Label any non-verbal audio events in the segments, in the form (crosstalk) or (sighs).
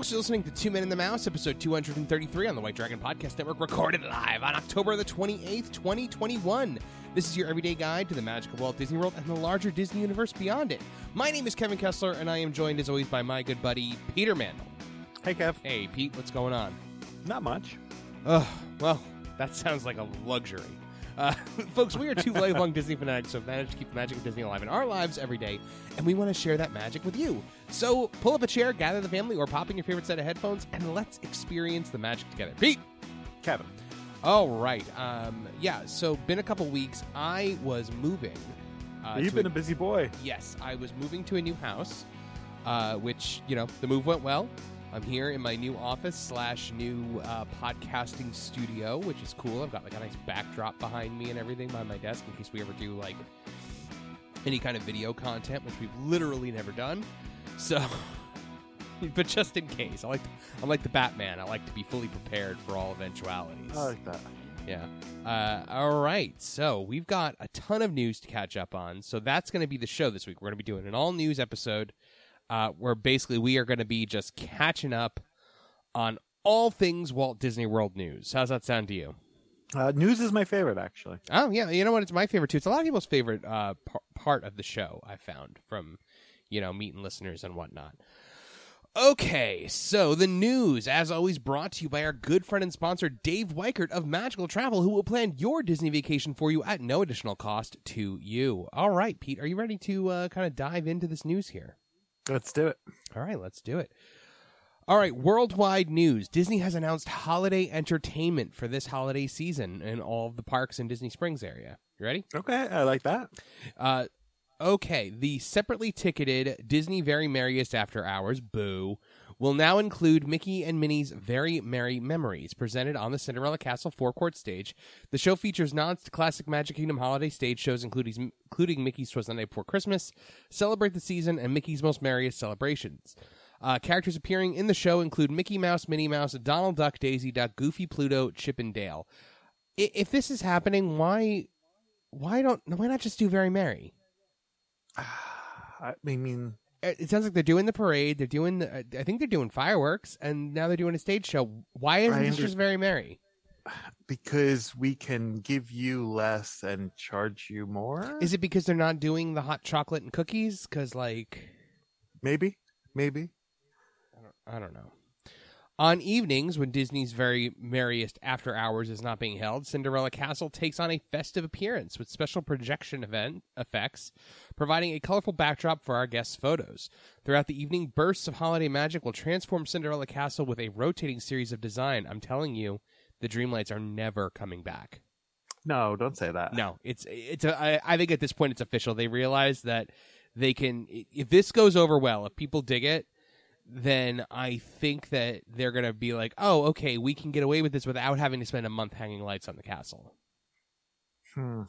Folks. You're listening to Two Men and the Mouse, episode 233 on the White Dragon Podcast Network, recorded live on October the 28th, 2021. This is your everyday guide to the magic of Walt Disney World and the larger Disney universe beyond it. My name is Kevin Kessler, and I am joined, as always, by my good buddy, Peter Mandel. Hey, Kev. Hey, Pete, what's going on? Not much. Ugh, well, that sounds like a luxury. Uh, (laughs) folks, we are two lifelong Disney fanatics who have managed to keep the magic of Disney alive in our lives every day, and we want to share that magic with you. So pull up a chair, gather the family, or pop in your favorite set of headphones, and let's experience the magic together. Pete! Kevin. All right. Um, yeah, so been a couple weeks. I was moving. Uh, You've been a busy boy. Yes, I was moving to a new house, uh, which, you know, the move went well. I'm here in my new office slash new uh, podcasting studio, which is cool. I've got like a nice backdrop behind me and everything behind my desk in case we ever do like any kind of video content, which we've literally never done. So, (laughs) but just in case, I like I'm like the Batman. I like to be fully prepared for all eventualities. I like that. Yeah. Uh, all right. So we've got a ton of news to catch up on. So that's going to be the show this week. We're going to be doing an all news episode uh, where basically we are going to be just catching up on all things Walt Disney World news. How's that sound to you? Uh, news is my favorite, actually. Oh, yeah. You know what? It's my favorite too. It's a lot of people's favorite uh, par- part of the show, I found from, you know, meeting listeners and whatnot. Okay, so the news, as always, brought to you by our good friend and sponsor, Dave Weichert of Magical Travel, who will plan your Disney vacation for you at no additional cost to you. All right, Pete, are you ready to uh, kind of dive into this news here? Let's do it. All right, let's do it. All right, worldwide news. Disney has announced holiday entertainment for this holiday season in all of the parks in Disney Springs area. You ready? Okay, I like that. Uh, okay, the separately ticketed Disney Very Merriest After Hours, Boo, will now include Mickey and Minnie's Very Merry Memories, presented on the Cinderella Castle forecourt stage. The show features nods to classic Magic Kingdom holiday stage shows, including, including Mickey's Twas the Night Before Christmas, Celebrate the Season, and Mickey's Most Merriest Celebrations. Uh, characters appearing in the show include Mickey Mouse, Minnie Mouse, Donald Duck, Daisy Duck, Goofy, Pluto, Chip, and Dale. I- If this is happening, why, why don't, why not just do Very Merry? (sighs) I mean, it it sounds like they're doing the parade. They're doing, the, uh, I think they're doing fireworks, and now they're doing a stage show. Why isn't this just very merry? because we can give you less and charge you more. Is it because they're not doing the hot chocolate and cookies? Because like, maybe? Maybe. I don't know. On evenings when Disney's very merriest after hours is not being held, Cinderella Castle takes on a festive appearance with special projection event effects, providing a colorful backdrop for our guests' photos. Throughout the evening, bursts of holiday magic will transform Cinderella Castle with a rotating series of design. I'm telling you, the Dreamlights are never coming back. No, don't say that. No, it's it's. A, I, I think at this point it's official. They realize that they can. If this goes over well, if people dig it, then I think that they're gonna be like, oh, okay, we can get away with this without having to spend a month hanging lights on the castle. Hmm.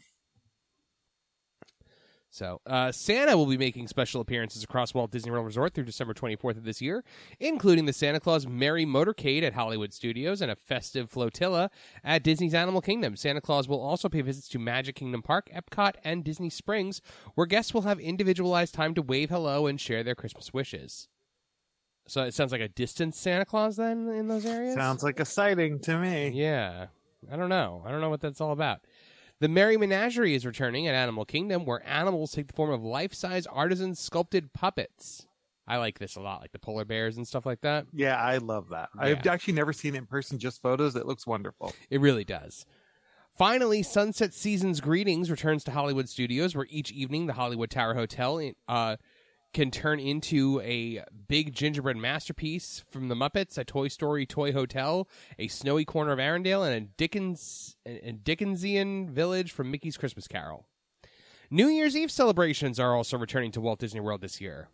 So, uh, Santa will be making special appearances across Walt Disney World Resort through December 24th of this year, including the Santa Claus Merry Motorcade at Hollywood Studios and a festive flotilla at Disney's Animal Kingdom. Santa Claus will also pay visits to Magic Kingdom Park, Epcot, and Disney Springs, where guests will have individualized time to wave hello and share their Christmas wishes. So it sounds like a distant Santa Claus then in those areas? Sounds like a sighting to me. Yeah. I don't know. I don't know what that's all about. The Merry Menagerie is returning at Animal Kingdom, where animals take the form of life size artisan sculpted puppets. I like this a lot, like the polar bears and stuff like that. Yeah, I love that. I've actually never seen it in person, just photos. It looks wonderful. It really does. Finally, Sunset Seasons Greetings returns to Hollywood Studios, where each evening the Hollywood Tower Hotel uh, can turn into a big gingerbread masterpiece from the Muppets, a Toy Story toy hotel, a snowy corner of Arendelle, and a Dickens a Dickensian village from Mickey's Christmas Carol. New Year's Eve celebrations are also returning to Walt Disney World this year.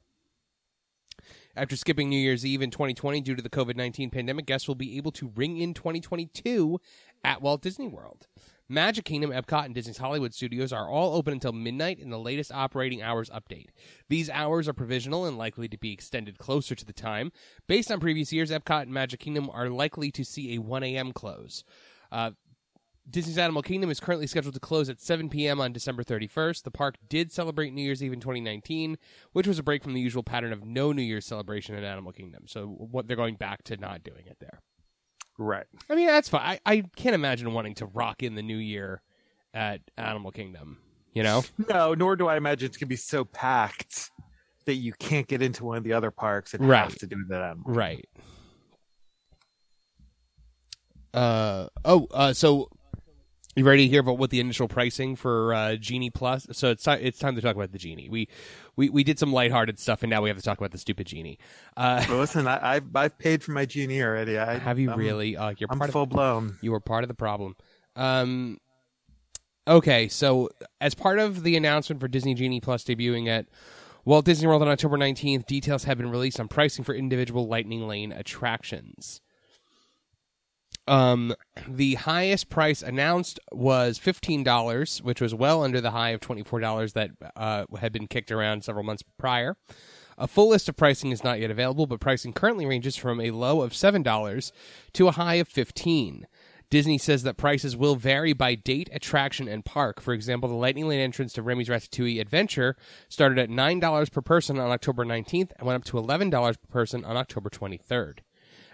After skipping New Year's Eve in 2020 due to the COVID 19 pandemic, guests will be able to ring in 2022 at Walt Disney World. Magic Kingdom, Epcot, and Disney's Hollywood Studios are all open until midnight in the latest operating hours update. These hours are provisional and likely to be extended closer to the time. Based on previous years, Epcot and Magic Kingdom are likely to see a 1 a.m. close. Uh, Disney's Animal Kingdom is currently scheduled to close at 7 p.m. on December 31st. The park did celebrate New Year's Eve in 2019, which was a break from the usual pattern of no New Year's celebration in Animal Kingdom. So what they're going back to not doing it there. Right. I mean, that's fine. I, I can't imagine wanting to rock in the new year at Animal Kingdom. You know? No, nor do I imagine it's gonna be so packed that you can't get into one of the other parks and Right. have to do that. Right. Uh oh. Uh, so you ready to hear about what the initial pricing for uh, Genie Plus? So it's ti- it's time to talk about the Genie. We we we did some lighthearted stuff, and now we have to talk about the stupid Genie. Uh, Well, listen, I, I've I've paid for my genie already. I, have you I'm- really? Uh, you're I'm part of full blown. You were part of the problem. Um, okay, so as part of the announcement for Disney Genie Plus debuting at Walt Disney World on October 19th, details have been released on pricing for individual Lightning Lane attractions. Um, the highest price announced was fifteen dollars, which was well under the high of twenty four dollars that uh, had been kicked around several months prior. A full list of pricing is not yet available, but pricing currently ranges from a low of seven dollars to a high of fifteen. Disney says that prices will vary by date, attraction, and park. For example, the Lightning Lane entrance to Remy's Ratatouille Adventure started at $9 per person on October 19th and went up to $11 per person on October 23rd.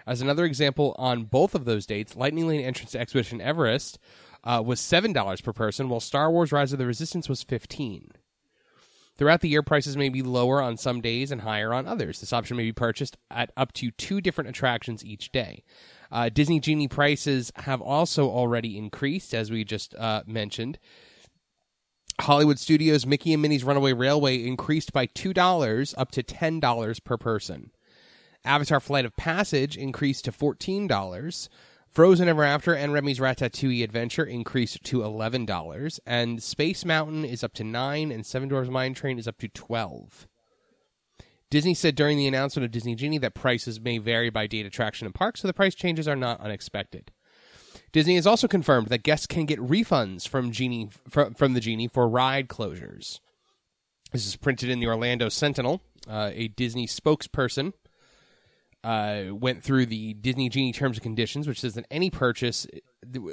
As another example, on both of those dates, Lightning Lane entrance to Expedition Everest uh, was $7 per person, while Star Wars Rise of the Resistance was 15 Throughout the year, prices may be lower on some days and higher on others. This option may be purchased at up to two different attractions each day. Uh, Disney Genie prices have also already increased, as we just uh, mentioned. Hollywood Studios Mickey and Minnie's Runaway Railway increased by $2 up to $10 per person. Avatar Flight of Passage increased to $14. Frozen Ever After and Remy's Ratatouille Adventure increased to $11. And Space Mountain is up to 9 and Seven Dwarfs Mine Train is up to 12 Disney said during the announcement of Disney Genie that prices may vary by date, attraction, and park, so the price changes are not unexpected. Disney has also confirmed that guests can get refunds from Genie from, from the Genie for ride closures. This is printed in the Orlando Sentinel. Uh, a Disney spokesperson uh, went through the Disney Genie terms and conditions, which says that any purchase.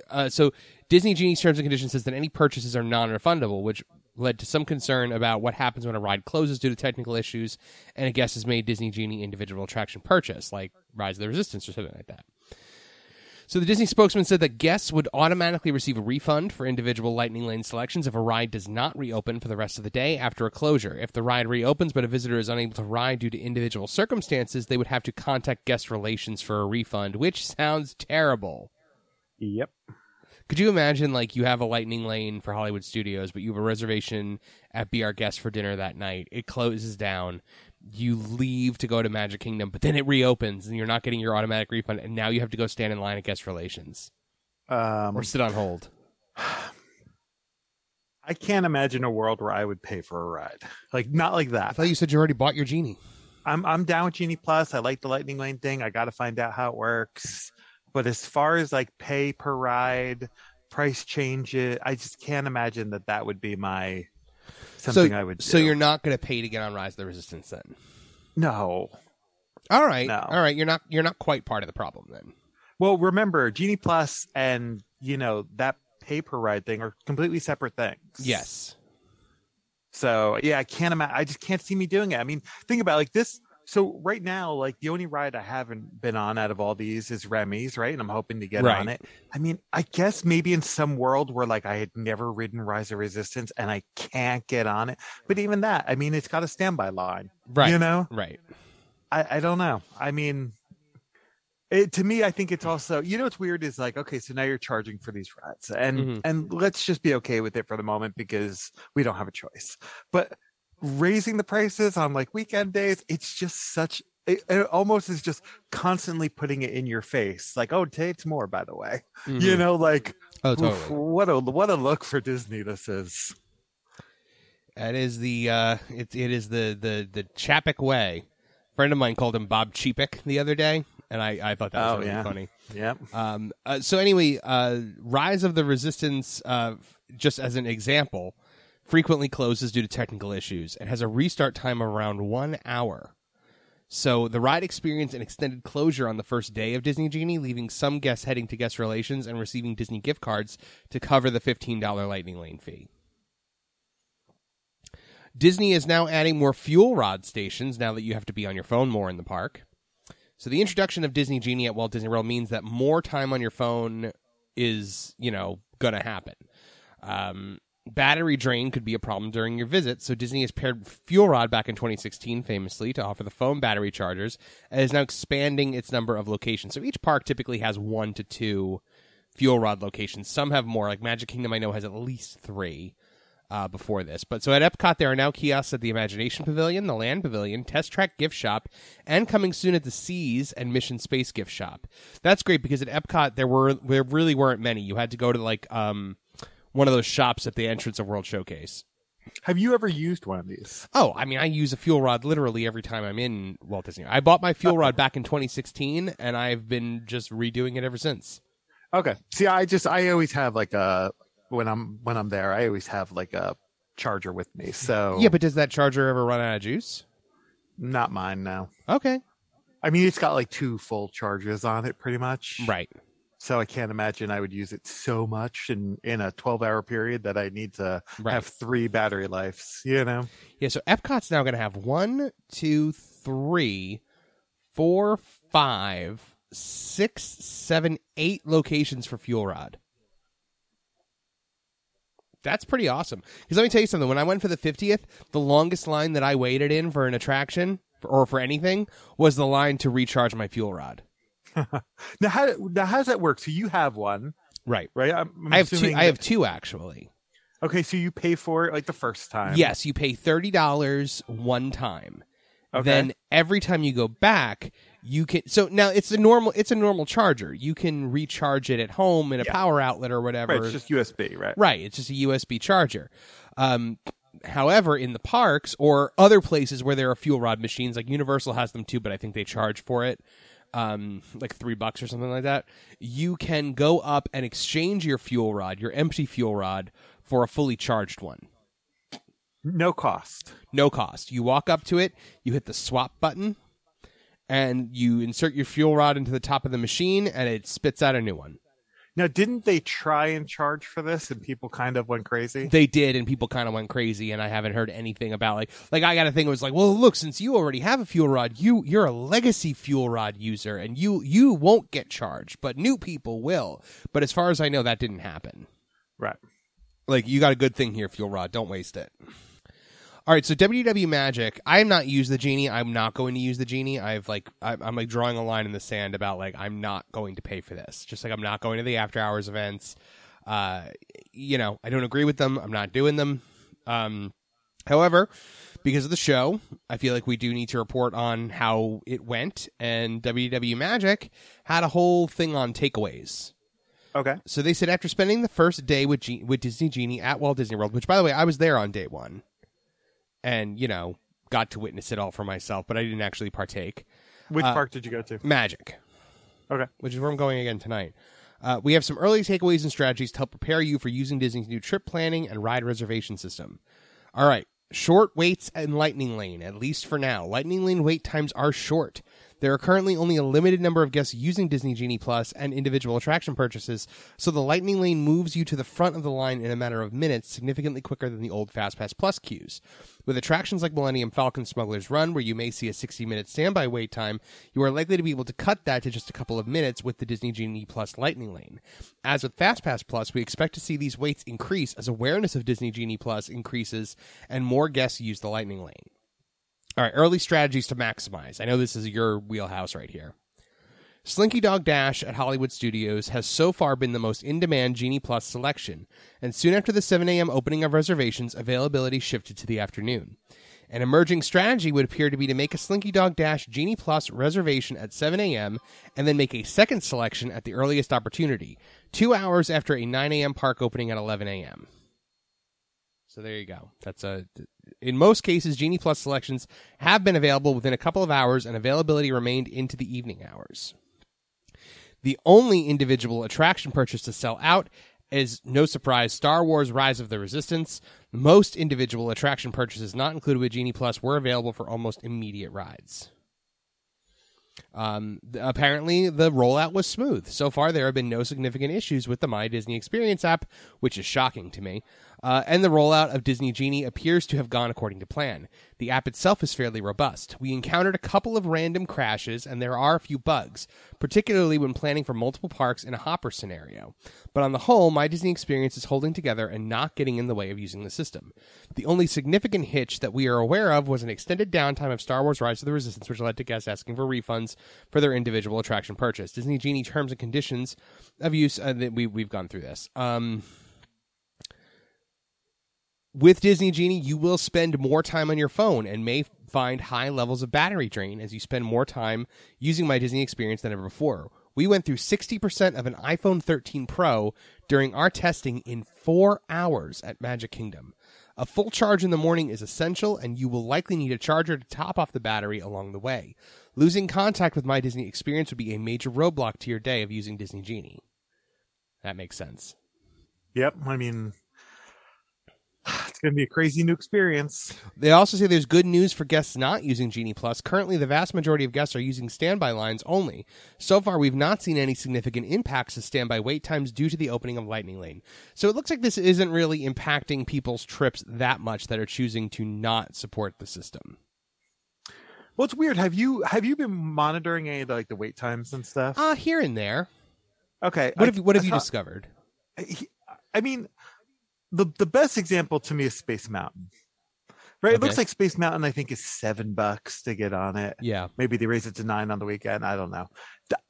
Uh, so Disney Genie's terms and conditions says that any purchases are non-refundable, which led to some concern about what happens when a ride closes due to technical issues and a guest has made Disney Genie individual attraction purchase, like Rise of the Resistance or something like that. So the Disney spokesman said that guests would automatically receive a refund for individual Lightning Lane selections if a ride does not reopen for the rest of the day after a closure. If the ride reopens but a visitor is unable to ride due to individual circumstances, they would have to contact guest relations for a refund, which sounds terrible. Yep. Could you imagine like you have a lightning lane for Hollywood Studios, but you have a reservation at Be Our Guest for dinner that night. It closes down. You leave to go to Magic Kingdom, but then it reopens and you're not getting your automatic refund, and now you have to go stand in line at guest relations Um, or sit on hold. (sighs) I can't imagine a world where I would pay for a ride. Like not like that. I thought you said you already bought your genie. I'm I'm down with Genie Plus. I like the Lightning Lane thing. I got to find out how it works. But as far as like pay per ride, price change it, I just can't imagine that that would be my something so, I would. Do. So you're not going to pay to get on Rise of the Resistance then? no. All right, No. all right. You're not you're not quite part of the problem then. Well, remember Genie Plus and you know that pay per ride thing are completely separate things. Yes. So yeah, I can't imagine. I just can't see me doing it. I mean, think about it, like this. So right now, like the only ride I haven't been on out of all these is Remy's, right? And I'm hoping to get Right. on it. I mean, I guess maybe in some world where like I had never ridden Rise of Resistance and I can't get on it. But even that, I mean, it's got a standby line. Right. You know, Right. I, I don't know. I mean, it, to me, I think it's also, you know, what's weird is like, okay, so now you're charging for these rides, and Mhm. and let's just be okay with it for the moment because we don't have a choice. But raising the prices on like weekend days. It's just such. It, it almost is just constantly putting it in your face, like, "Oh, it's more." By the way, you Mhm. know, like, oh, oof, what a what a look for Disney this is. That is the uh, it, it is the the the Chapek way. A friend of mine called him Bob Cheapik the other day, and I I thought that was Oh, really yeah. funny. Yep. Um, uh, so anyway, uh, Rise of the Resistance, uh, just as an example, frequently closes due to technical issues. and has a restart time of around one hour. So the ride experienced an extended closure on the first day of Disney Genie, leaving some guests heading to guest relations and receiving Disney gift cards to cover the $15 Lightning Lane fee. Disney is now adding more fuel rod stations now that you have to be on your phone more in the park. So the introduction of Disney Genie at Walt Disney World means that more time on your phone is, you know, going to happen. Um, battery drain could be a problem during your visit, so Disney has paired Fuel Rod back in 2016 famously to offer the phone battery chargers and is now expanding its number of locations. So each park typically has one to two Fuel Rod locations. Some have more, like Magic Kingdom I know has at least 3 uh, before this. But so at Epcot, there are now kiosks at the Imagination Pavilion, the Land Pavilion, Test Track Gift Shop, and coming soon at the Seas and Mission Space Gift Shop. That's great because at Epcot there were there really weren't many. You had to go to like um one of those shops at the entrance of World Showcase. Have you ever used one of these? Oh, I mean, I use a fuel rod literally every time I'm in Walt Disney. I bought my fuel (laughs) rod back in 2016, and I've been just redoing it ever since. Okay. See, I just I always have like a when I'm when I'm there, I always have like a charger with me. So Yeah, but does that charger ever run out of juice? not mine now. Okay, I mean, it's got like two full charges on it, pretty much. right. So I can't imagine I would use it so much in in a 12 hour period that I need to Right. have three battery lives. You know. Yeah, so Epcot's now going to have one, two, three, four, five, six, seven, eight locations for Fuel Rod. That's pretty awesome. Because let me tell you something. When I went for the 50th, the longest line that I waited in for an attraction or for anything was the line to recharge my fuel rod. (laughs) Now how now how does that work? So you have one, Right. right? I'm, I'm I have two. assuming I have two actually. Okay, so you pay for it like the first time. Yes, you pay thirty dollars one time. Okay. Then every time you go back, you can. So now it's a normal. It's a normal charger. You can recharge it at home in a Yeah. power outlet or whatever. Right, it's just USB, right? Right, It's just a USB charger. Um, however, in the parks or other places where there are fuel rod machines, like Universal has them too, but I think they charge for it, um, like three bucks or something like that. You can go up and exchange your fuel rod, your empty fuel rod, for a fully charged one. No cost. No cost. You walk up to it, you hit the swap button, and you insert your fuel rod into the top of the machine, and it spits out a new one. Now, didn't they try and charge for this and people kind of went crazy? They did, and people kind of went crazy, and I haven't heard anything about like like I got a thing. It was like, well, look, since you already have a fuel rod, you you're a legacy fuel rod user, and you you won't get charged, but new people will. But as far as I know, that didn't happen. right. Like you got a good thing here, fuel rod. Don't waste it. All right, so WDW Magic. I am not use the genie. I'm not going to use the genie. I've like I'm, I'm like drawing a line in the sand about like I'm not going to pay for this. Just like I'm not going to the after hours events. Uh, you know, I don't agree with them. I'm not doing them. Um, however, because of the show, I feel like we do need to report on how it went. And WDW Magic had a whole thing on takeaways. Okay. So they said after spending the first day with with Disney Genie at Walt Disney World, which by the way I was there on day one, and you know got to witness it all for myself, but I didn't actually partake. Which Uh, park did you go to? Magic, Okay. which is where I'm going again tonight. Uh, we have some early takeaways and strategies to help prepare you for using Disney's new trip planning and ride reservation system. All right, short waits and Lightning Lane, at least for now. Lightning Lane wait times are short. There are currently only a limited number of guests using Disney Genie Plus and individual attraction purchases, so the Lightning Lane moves you to the front of the line in a matter of minutes, significantly quicker than the old FastPass Plus queues. With attractions like Millennium Falcon Smuggler's Run, where you may see a 60 minute standby wait time, you are likely to be able to cut that to just a couple of minutes with the Disney Genie Plus Lightning Lane. As with FastPass Plus, we expect to see these waits increase as awareness of Disney Genie Plus increases and more guests use the Lightning Lane. All right, early strategies to maximize. I know this is your wheelhouse right here. Slinky Dog Dash at Hollywood Studios has so far been the most in demand Genie Plus selection, and soon after the 7 a.m. opening of reservations, availability shifted to the afternoon. An emerging strategy would appear to be to make a Slinky Dog Dash Genie Plus reservation at 7 a.m. and then make a second selection at the earliest opportunity, two hours after a 9 a.m. park opening at 11 a.m. So there you go. That's a. In most cases, Genie Plus selections have been available within a couple of hours, and availability remained into the evening hours. The only individual attraction purchase to sell out is no surprise Star Wars Rise of the Resistance. Most individual attraction purchases not included with Genie Plus were available for almost immediate rides. Um, apparently, the rollout was smooth. So far, there have been no significant issues with the My Disney Experience app, which is shocking to me. Uh, and the rollout of Disney Genie appears to have gone according to plan. The app itself is fairly robust. We encountered a couple of random crashes, and there are a few bugs, particularly when planning for multiple parks in a hopper scenario. But on the whole, My Disney Experience is holding together and not getting in the way of using the system. The only significant hitch that we are aware of was an extended downtime of Star Wars Rise of the Resistance, which led to guests asking for refunds for their individual attraction purchase. Disney Genie terms and conditions of use, uh, that we, we've gone through this. Um, with Disney Genie, you will spend more time on your phone and may find high levels of battery drain as you spend more time using My Disney Experience than ever before. We went through 60% of an iPhone 13 Pro during our testing in four hours at Magic Kingdom. A full charge in the morning is essential, and you will likely need a charger to top off the battery along the way. Losing contact with My Disney Experience would be a major roadblock to your day of using Disney Genie. That makes sense. Yep. I mean, (sighs) it's going to be a crazy new experience. They also say there's good news for guests not using Genie Plus. Currently, the vast majority of guests are using standby lines only. So far, we've not seen any significant impacts to standby wait times due to the opening of Lightning Lane. So it looks like this isn't really impacting people's trips that much that are choosing to not support the system. Well, it's weird. Have you have you been monitoring any of the, like the wait times and stuff? Uh, here and there. Okay. What I- have you, what have I you thought- discovered? I mean, the the best example to me is Space Mountain. Right? It looks like Space Mountain. I think is seven bucks to get on it. Yeah. Maybe they raise it to nine on the weekend. I don't know.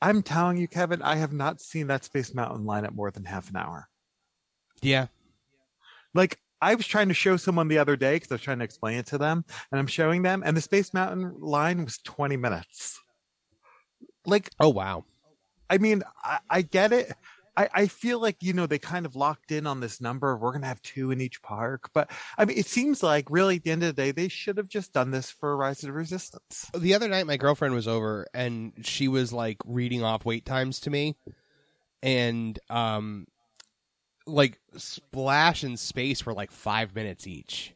I'm telling you, Kevin, I have not seen that Space Mountain line up more than half an hour. Yeah. Like I was trying to show someone the other day because I was trying to explain it to them, and I'm showing them, and the Space Mountain line was 20 minutes. Like Oh, wow. I mean, I, I get it. I, I feel like, you know, they kind of locked in on this number. We're going to have two in each park. But I mean, it seems like really at the end of the day, they should have just done this for Rise of the Resistance. The other night, my girlfriend was over and she was like reading off wait times to me. And, um, like Splash and Space were like five minutes each.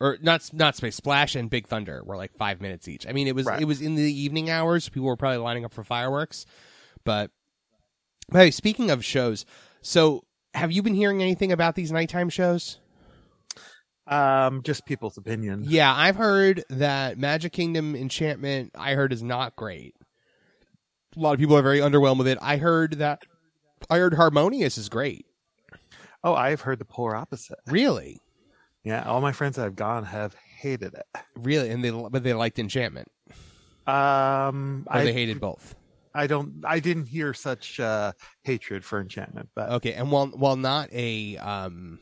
Or not, not Space. Splash and Big Thunder were like five minutes each. I mean, it was Right. it was in the evening hours. People were probably lining up for fireworks, but. But hey, speaking of shows, so have you been hearing anything about these nighttime shows? Um, just people's opinion. Yeah, I've heard that Magic Kingdom Enchantment, I heard, is not great. A lot of people are very underwhelmed with it. I heard that. I heard Harmonious is great. Oh, I've heard the polar opposite. Really, Yeah, all my friends that have gone have hated it. really, and they but they liked Enchantment, Um, or they I, hated both. I don't, I didn't hear such uh, hatred for enchantment, but Okay, and while while not a um,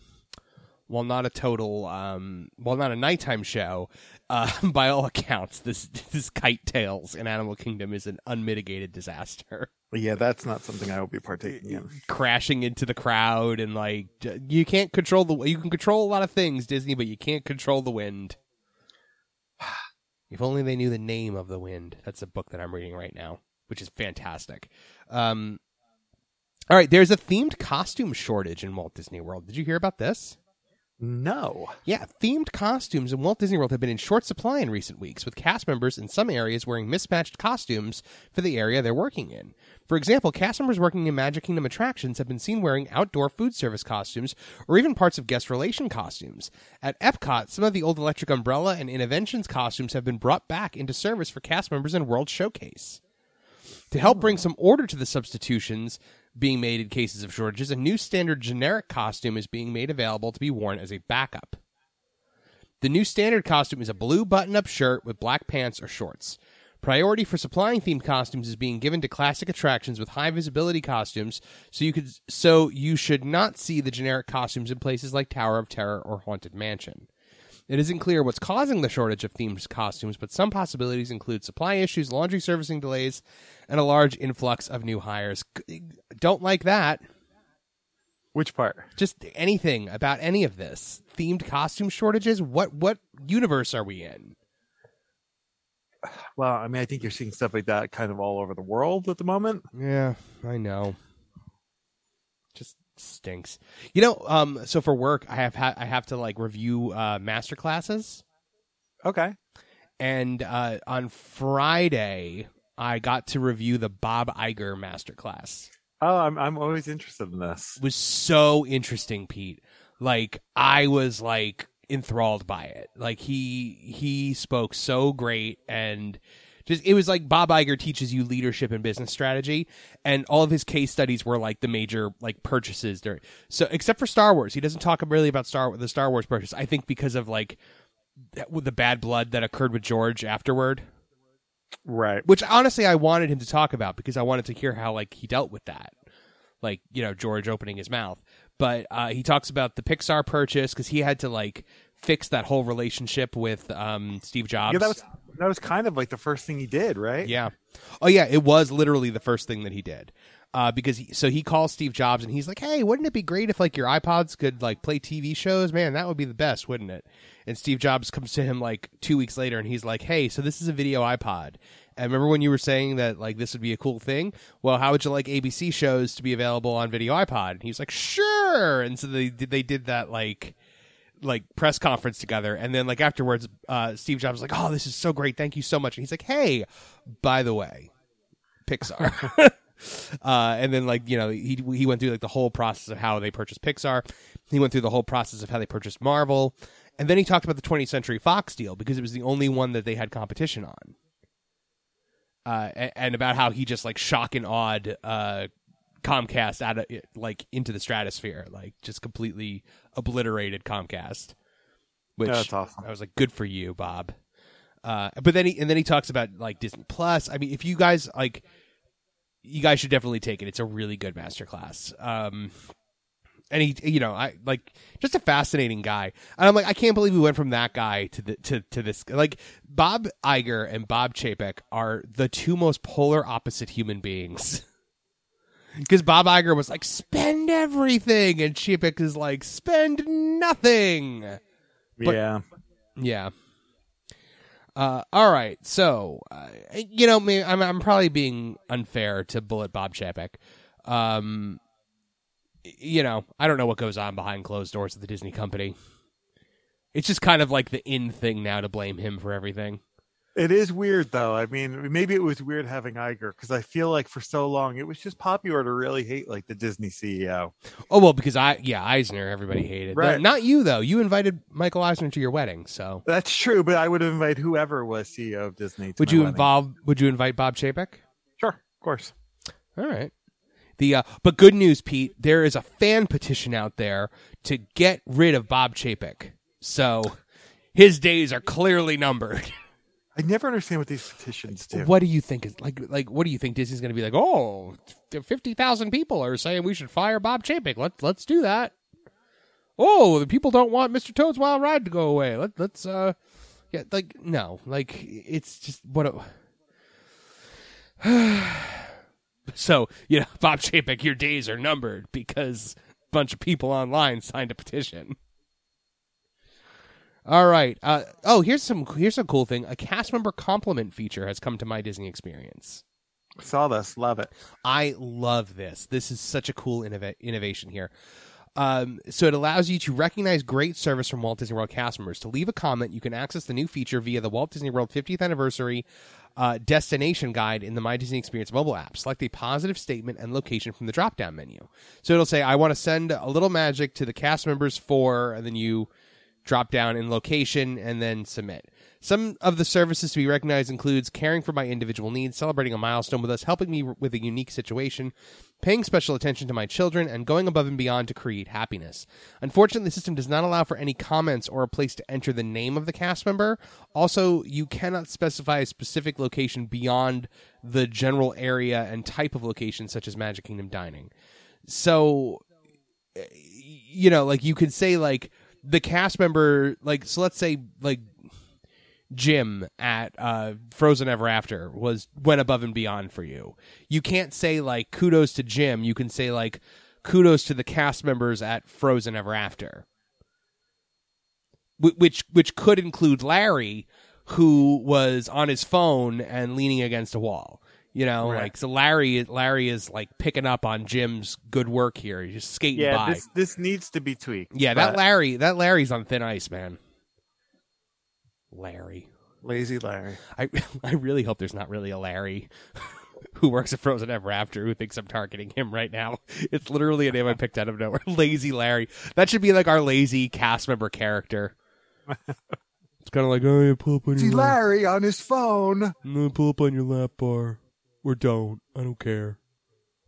while not a total um, while not a nighttime show, (laughs) uh, by all accounts, this this Kite Tales in Animal Kingdom is an unmitigated disaster. yeah, that's not something I will be partaking in. crashing into the crowd and like you can't control the you can control a lot of things Disney but you can't control the wind. (sighs) If only they knew the name of the wind. That's a book that I'm reading right now, which is fantastic. Um All right, there's a themed costume shortage in Walt Disney World. Did you hear about this? No. Yeah, themed costumes in Walt Disney World have been in short supply in recent weeks, with cast members in some areas wearing mismatched costumes for the area they're working in. For example, cast members working in Magic Kingdom attractions have been seen wearing outdoor food service costumes or even parts of guest relation costumes. At Epcot, some of the old Electric Umbrella and Innoventions costumes have been brought back into service for cast members in World Showcase. To help bring hmm. some order to the substitutions being made in cases of shortages, a new standard generic costume is being made available to be worn as a backup. The new standard costume is a blue button up shirt with black pants or shorts. Priority for supplying themed costumes is being given to classic attractions with high visibility costumes, so you could so you should not see the generic costumes in places like Tower of Terror or Haunted Mansion. It isn't clear what's causing the shortage of themed costumes, but some possibilities include supply issues, laundry servicing delays, and a large influx of new hires. Don't like that. Which part? Just anything about any of this. Themed costume shortages? What what universe are we in? Well, I mean, I think you're seeing stuff like that kind of all over the world at the moment. Yeah, I know. Just stinks. You know, um so for work I have ha- I have to like review uh master classes. Okay. and uh, on Friday I got to review the Bob Iger masterclass. Oh, I'm I'm always interested in this. It was so interesting, Pete. Like I was like enthralled by it. Like he he spoke so great and just it was like Bob Iger teaches you leadership and business strategy and all of his case studies were like the major like purchases during so except for Star Wars he doesn't talk really about Star the Star Wars purchase I think because of like the bad blood that occurred with George afterward Right. which honestly I wanted him to talk about because I wanted to hear how like he dealt with that, like you know George opening his mouth. But uh, he talks about the Pixar purchase because he had to like fix that whole relationship with um, Steve Jobs. Yeah, that was that was kind of like the first thing he did, right? Yeah. Oh yeah, it was literally the first thing that he did. Uh, because he, so he calls Steve Jobs and he's like, "Hey, wouldn't it be great if like your iPods could like play TV shows? Man, that would be the best, wouldn't it?" And Steve Jobs comes to him like two weeks later and he's like, "Hey, so this is a video iPod. And remember when you were saying that like this would be a cool thing? Well, how would you like ABC shows to be available on video iPod?" And he's like, "Sure." And so they they did that like like press conference together and then like afterwards uh Steve Jobs was like, "Oh, this is so great. Thank you so much." And he's like, "Hey, by the way, Pixar." (laughs) (laughs) uh and then like, you know, he he went through like the whole process of how they purchased Pixar. He went through the whole process of how they purchased Marvel. And then he talked about the 20th Century Fox deal because it was the only one that they had competition on. Uh and, and about how he just like shock and awed uh Comcast out of like into the stratosphere, like just completely obliterated Comcast. Which Yeah, awesome. I was like, good for you, Bob. Uh, but then he and then he talks about like Disney Plus. I mean, if you guys like, you guys should definitely take it. It's a really good masterclass. Um, and he, you know, I like just a fascinating guy. And I'm like, I can't believe we went from that guy to the to to this. Like Bob Iger and Bob Chapek are the two most polar opposite human beings. (laughs) Because Bob Iger was like, spend everything, and Chapek is like, spend nothing. But- yeah. Yeah. Uh, all right. So, uh, you know, I'm I'm probably being unfair to Bullet Bob Chapek. Um, you know, I don't know what goes on behind closed doors at the Disney company. It's just kind of like the in thing now to blame him for everything. It is weird though. I mean, maybe it was weird having Iger because I feel like for so long it was just popular to really hate like the Disney CEO. Oh well, because I yeah Eisner everybody hated. Right. Not you though. You invited Michael Eisner to your wedding, so That's true, but I would invite whoever was CEO of Disney. To would you involve? Would you invite Bob Chapek? Sure, of course. All right. The uh, but good news, Pete. There is a fan petition out there to get rid of Bob Chapek. So his days are clearly numbered. (laughs) I never understand what these petitions do. What do you think is like? Like, what do you think Disney's going to be like? Oh, Oh, fifty thousand people are saying we should fire Bob Chapek. Let's let's do that. Oh, the people don't want Mr. Toad's Wild Ride to go away. Let let's uh, yeah, like no, like it's just what. A... (sighs) so you know, (laughs) Bob Chapek, your days are numbered because a bunch of people online signed a petition. All right. Uh, oh, here's some here's a cool thing. A cast member compliment feature has come to my Disney experience. Saw this, love it. I love this. This is such a cool innova- innovation here. Um, so it allows you to recognize great service from Walt Disney World cast members. To leave a comment, you can access the new feature via the Walt Disney World 50th anniversary uh, destination guide in the My Disney Experience mobile app. Select a positive statement and location from the drop down menu. So it'll say, I want to send a little magic to the cast members for, and then you drop down in location and then submit. Some of the services to be recognized includes caring for my individual needs, celebrating a milestone with us, helping me with a unique situation, paying special attention to my children, and going above and beyond to create happiness. Unfortunately, the system does not allow for any comments or a place to enter the name of the cast member. Also, you cannot specify a specific location beyond the general area and type of location, such as Magic Kingdom dining. So, eh, you know, like you could say like the cast member like so let's say like Jim at uh, Frozen Ever After was went above and beyond for you. You can't say like kudos to Jim. You can say like kudos to the cast members at Frozen Ever After, Wh- which which could include Larry, who was on his phone and leaning against a wall. You know, Right. like so Larry Larry is like picking up on Jim's good work here. He's just skating Yeah, by. this this needs to be tweaked. yeah, that Larry that Larry's on thin ice, man. Larry. lazy Larry. I (laughs) I really hope there's not really a Larry (laughs) who works at Frozen Ever After who thinks I'm targeting him right now. (laughs) It's literally a name I picked out of nowhere. Lazy Larry. That should be like our lazy cast member character. It's kind of like, oh, yeah, pull up on See your lap. Larry on his phone. No, pull up on your lap bar, or don't. I don't care.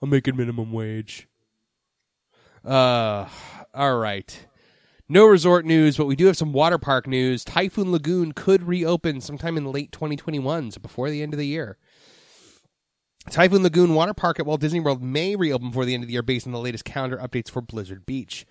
I'm making minimum wage. Uh, all right. No resort news, but we do have some water park news. Typhoon Lagoon could reopen sometime in late 2021, so before the end of the year. Typhoon Lagoon Water Park at Walt Disney World may reopen before the end of the year based on the latest calendar updates for Blizzard Beach.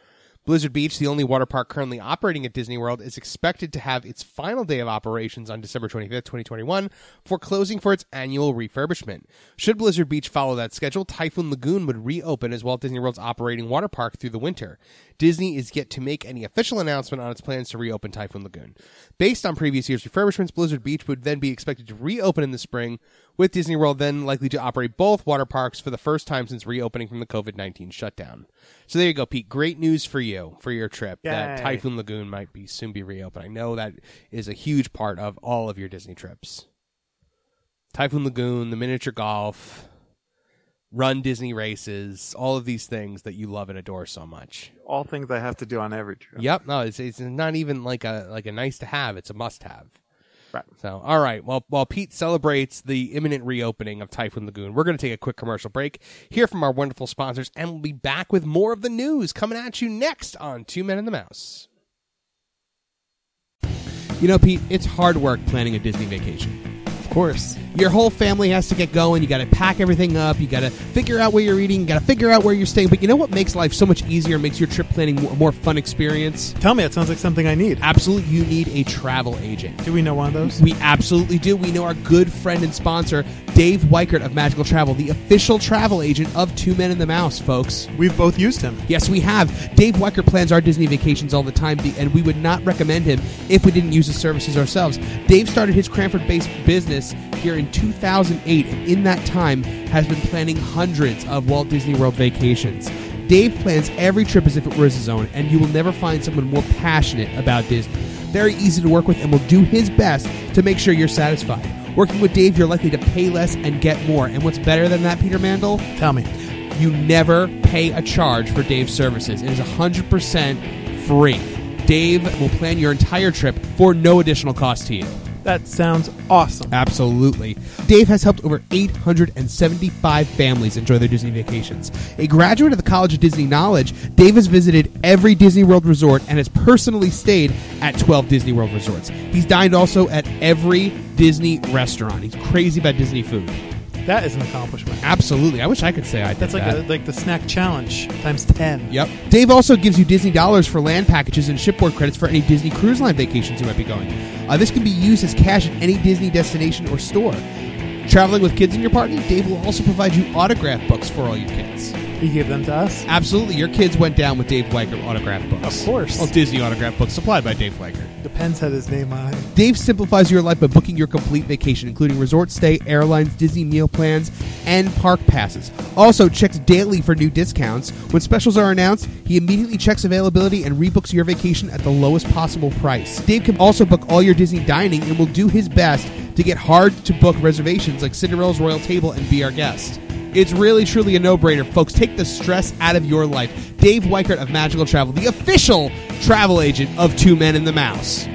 Blizzard Beach, the only water park currently operating at Disney World, is expected to have its final day of operations on December 25th, 2021, before closing for its annual refurbishment. Should Blizzard Beach follow that schedule, Typhoon Lagoon would reopen as Walt Disney World's operating water park through the winter. Disney is yet to make any official announcement on its plans to reopen Typhoon Lagoon. Based on previous year's refurbishments, Blizzard Beach would then be expected to reopen in the spring, with Disney World then likely to operate both water parks for the first time since reopening from the COVID 19 shutdown. So there you go, Pete. Great news for you for your trip. That Typhoon Lagoon might be soon be reopened. I know that is a huge part of all of your Disney trips. Typhoon Lagoon, the miniature golf, run Disney races, all of these things that you love and adore so much. All things I have to do on every trip. Yep, no, it's it's not even like a like a nice to have. It's a must have. Right. So, all right. Well, while Pete celebrates the imminent reopening of Typhoon Lagoon, we're going to take a quick commercial break, hear from our wonderful sponsors, and we'll be back with more of the news coming at you next on Two Men and the Mouse. You know, Pete, it's hard work planning a Disney vacation. Of course. Your whole family has to get going. You got to pack everything up. You got to figure out where you're eating. You got to figure out where you're staying. But you know what makes life so much easier? Makes your trip planning a more fun experience. Tell me, it sounds like something I need. Absolutely, you need a travel agent. Do we know one of those? We absolutely do. We know our good friend and sponsor, Dave Weichert of Magical Travel, the official travel agent of Two Men and the Mouse, folks. We've both used him. Yes, we have. Dave Weichert plans our Disney vacations all the time, and we would not recommend him if we didn't use his services ourselves. Dave started his Cranford-based business here in 2008, and in that time has been planning hundreds of Walt Disney World vacations. Dave plans every trip as if it were his own, and you will never find someone more passionate about Disney. Very easy to work with, and will do his best to make sure you're satisfied. Working with Dave, you're likely to pay less and get more. And what's better than that, Peter Mandel? Tell me. You never pay a charge for Dave's services. It is 100% free. Dave will plan your entire trip for no additional cost to you. That sounds awesome. Absolutely. Dave has helped over 875 families enjoy their Disney vacations. A graduate of the College of Disney Knowledge, Dave has visited every Disney World resort and has personally stayed at 12 Disney World resorts. He's dined also at every Disney restaurant. He's crazy about Disney food. That is an accomplishment. Absolutely. I wish I could say I did That's like that. a, like the snack challenge times ten. Yep. Dave also gives you Disney dollars for land packages and shipboard credits for any Disney Cruise Line vacations you might be going. Uh, this can be used as cash at any Disney destination or store. Traveling with kids in your party, Dave will also provide you autograph books for all your kids. He gave them to us. Absolutely, your kids went down with Dave Weichert autograph books. Of course. Well, Disney autograph books supplied by Dave Weichert. Depends had his name on it. Dave simplifies your life by booking your complete vacation, including resort stay, airlines, Disney meal plans, and park passes. Also, checks daily for new discounts. When specials are announced, he immediately checks availability and rebooks your vacation at the lowest possible price. Dave can also book all your Disney dining and will do his best to get hard to book reservations like Cinderella's Royal Table and Be Our Guest. It's really, truly a no brainer, folks. Take the stress out of your life. Dave Weichert of Magical Travel, the official travel agent of Two Men and the Mouse.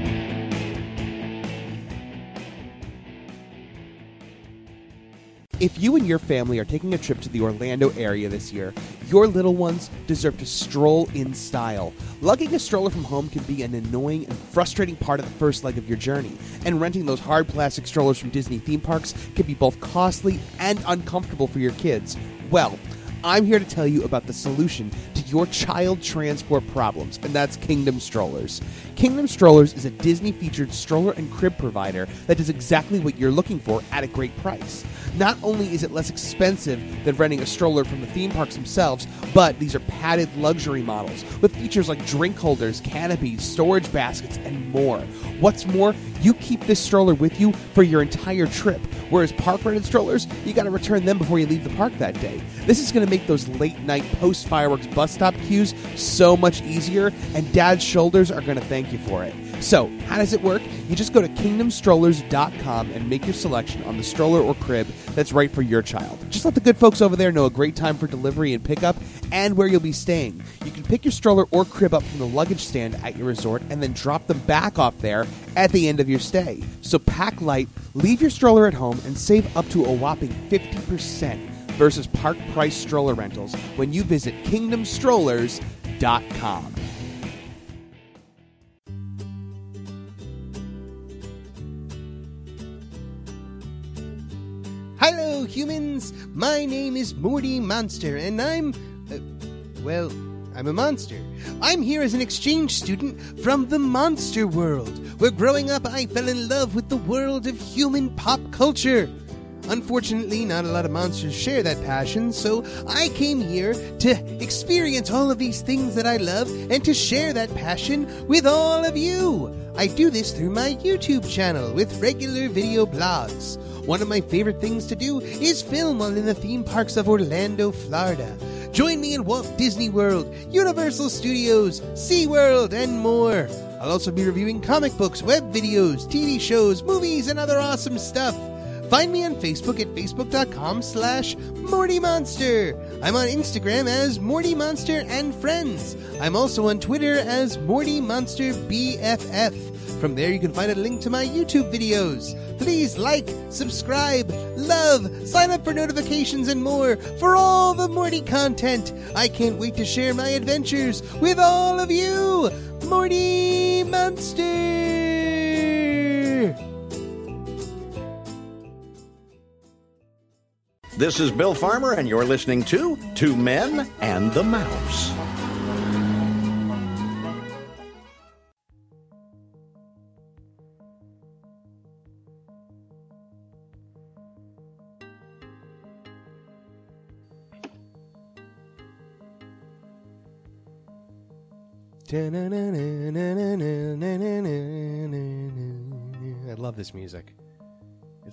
If you and your family are taking a trip to the Orlando area this year, your little ones deserve to stroll in style. Lugging a stroller from home can be an annoying and frustrating part of the first leg of your journey, and renting those hard plastic strollers from Disney theme parks can be both costly and uncomfortable for your kids. Well, I'm here to tell you about the solution to your child transport problems, and that's Kingdom Strollers. Kingdom Strollers is a Disney featured stroller and crib provider that does exactly what you're looking for at a great price. Not only is it less expensive than renting a stroller from the theme parks themselves, but these are padded luxury models with features like drink holders, canopies, storage baskets, and more. What's more, you keep this stroller with you for your entire trip, whereas park rented strollers, you got to return them before you leave the park that day. This is to make those late night post fireworks bus stop queues so much easier, and dad's shoulders are to thank you for it. So, how does it work? You just go to kingdomstrollers.com and make your selection on the stroller or crib that's right for your child. Just let the good folks over there know a great time for delivery and pickup and where you'll be staying. You can pick your stroller or crib up from the luggage stand at your resort and then drop them back off there at the end of your stay. So, pack light, leave your stroller at home, and save up to a whopping 50% versus park price stroller rentals when you visit kingdomstrollers.com. Hello, humans! My name is Morty Monster, and I'm. Uh, well, I'm a monster. I'm here as an exchange student from the monster world, where growing up I fell in love with the world of human pop culture. Unfortunately, not a lot of monsters share that passion, so I came here to experience all of these things that I love and to share that passion with all of you. I do this through my YouTube channel with regular video blogs. One of my favorite things to do is film while in the theme parks of Orlando, Florida. Join me in Walt Disney World, Universal Studios, SeaWorld, and more. I'll also be reviewing comic books, web videos, TV shows, movies, and other awesome stuff. Find me on Facebook at facebook.com slash Morty Monster. I'm on Instagram as Morty Monster and Friends. I'm also on Twitter as Morty Monster BFF. From there, you can find a link to my YouTube videos. Please like, subscribe, love, sign up for notifications, and more for all the Morty content. I can't wait to share my adventures with all of you. Morty Monster! This is Bill Farmer, and you're listening to Two Men and the Mouse. I love this music.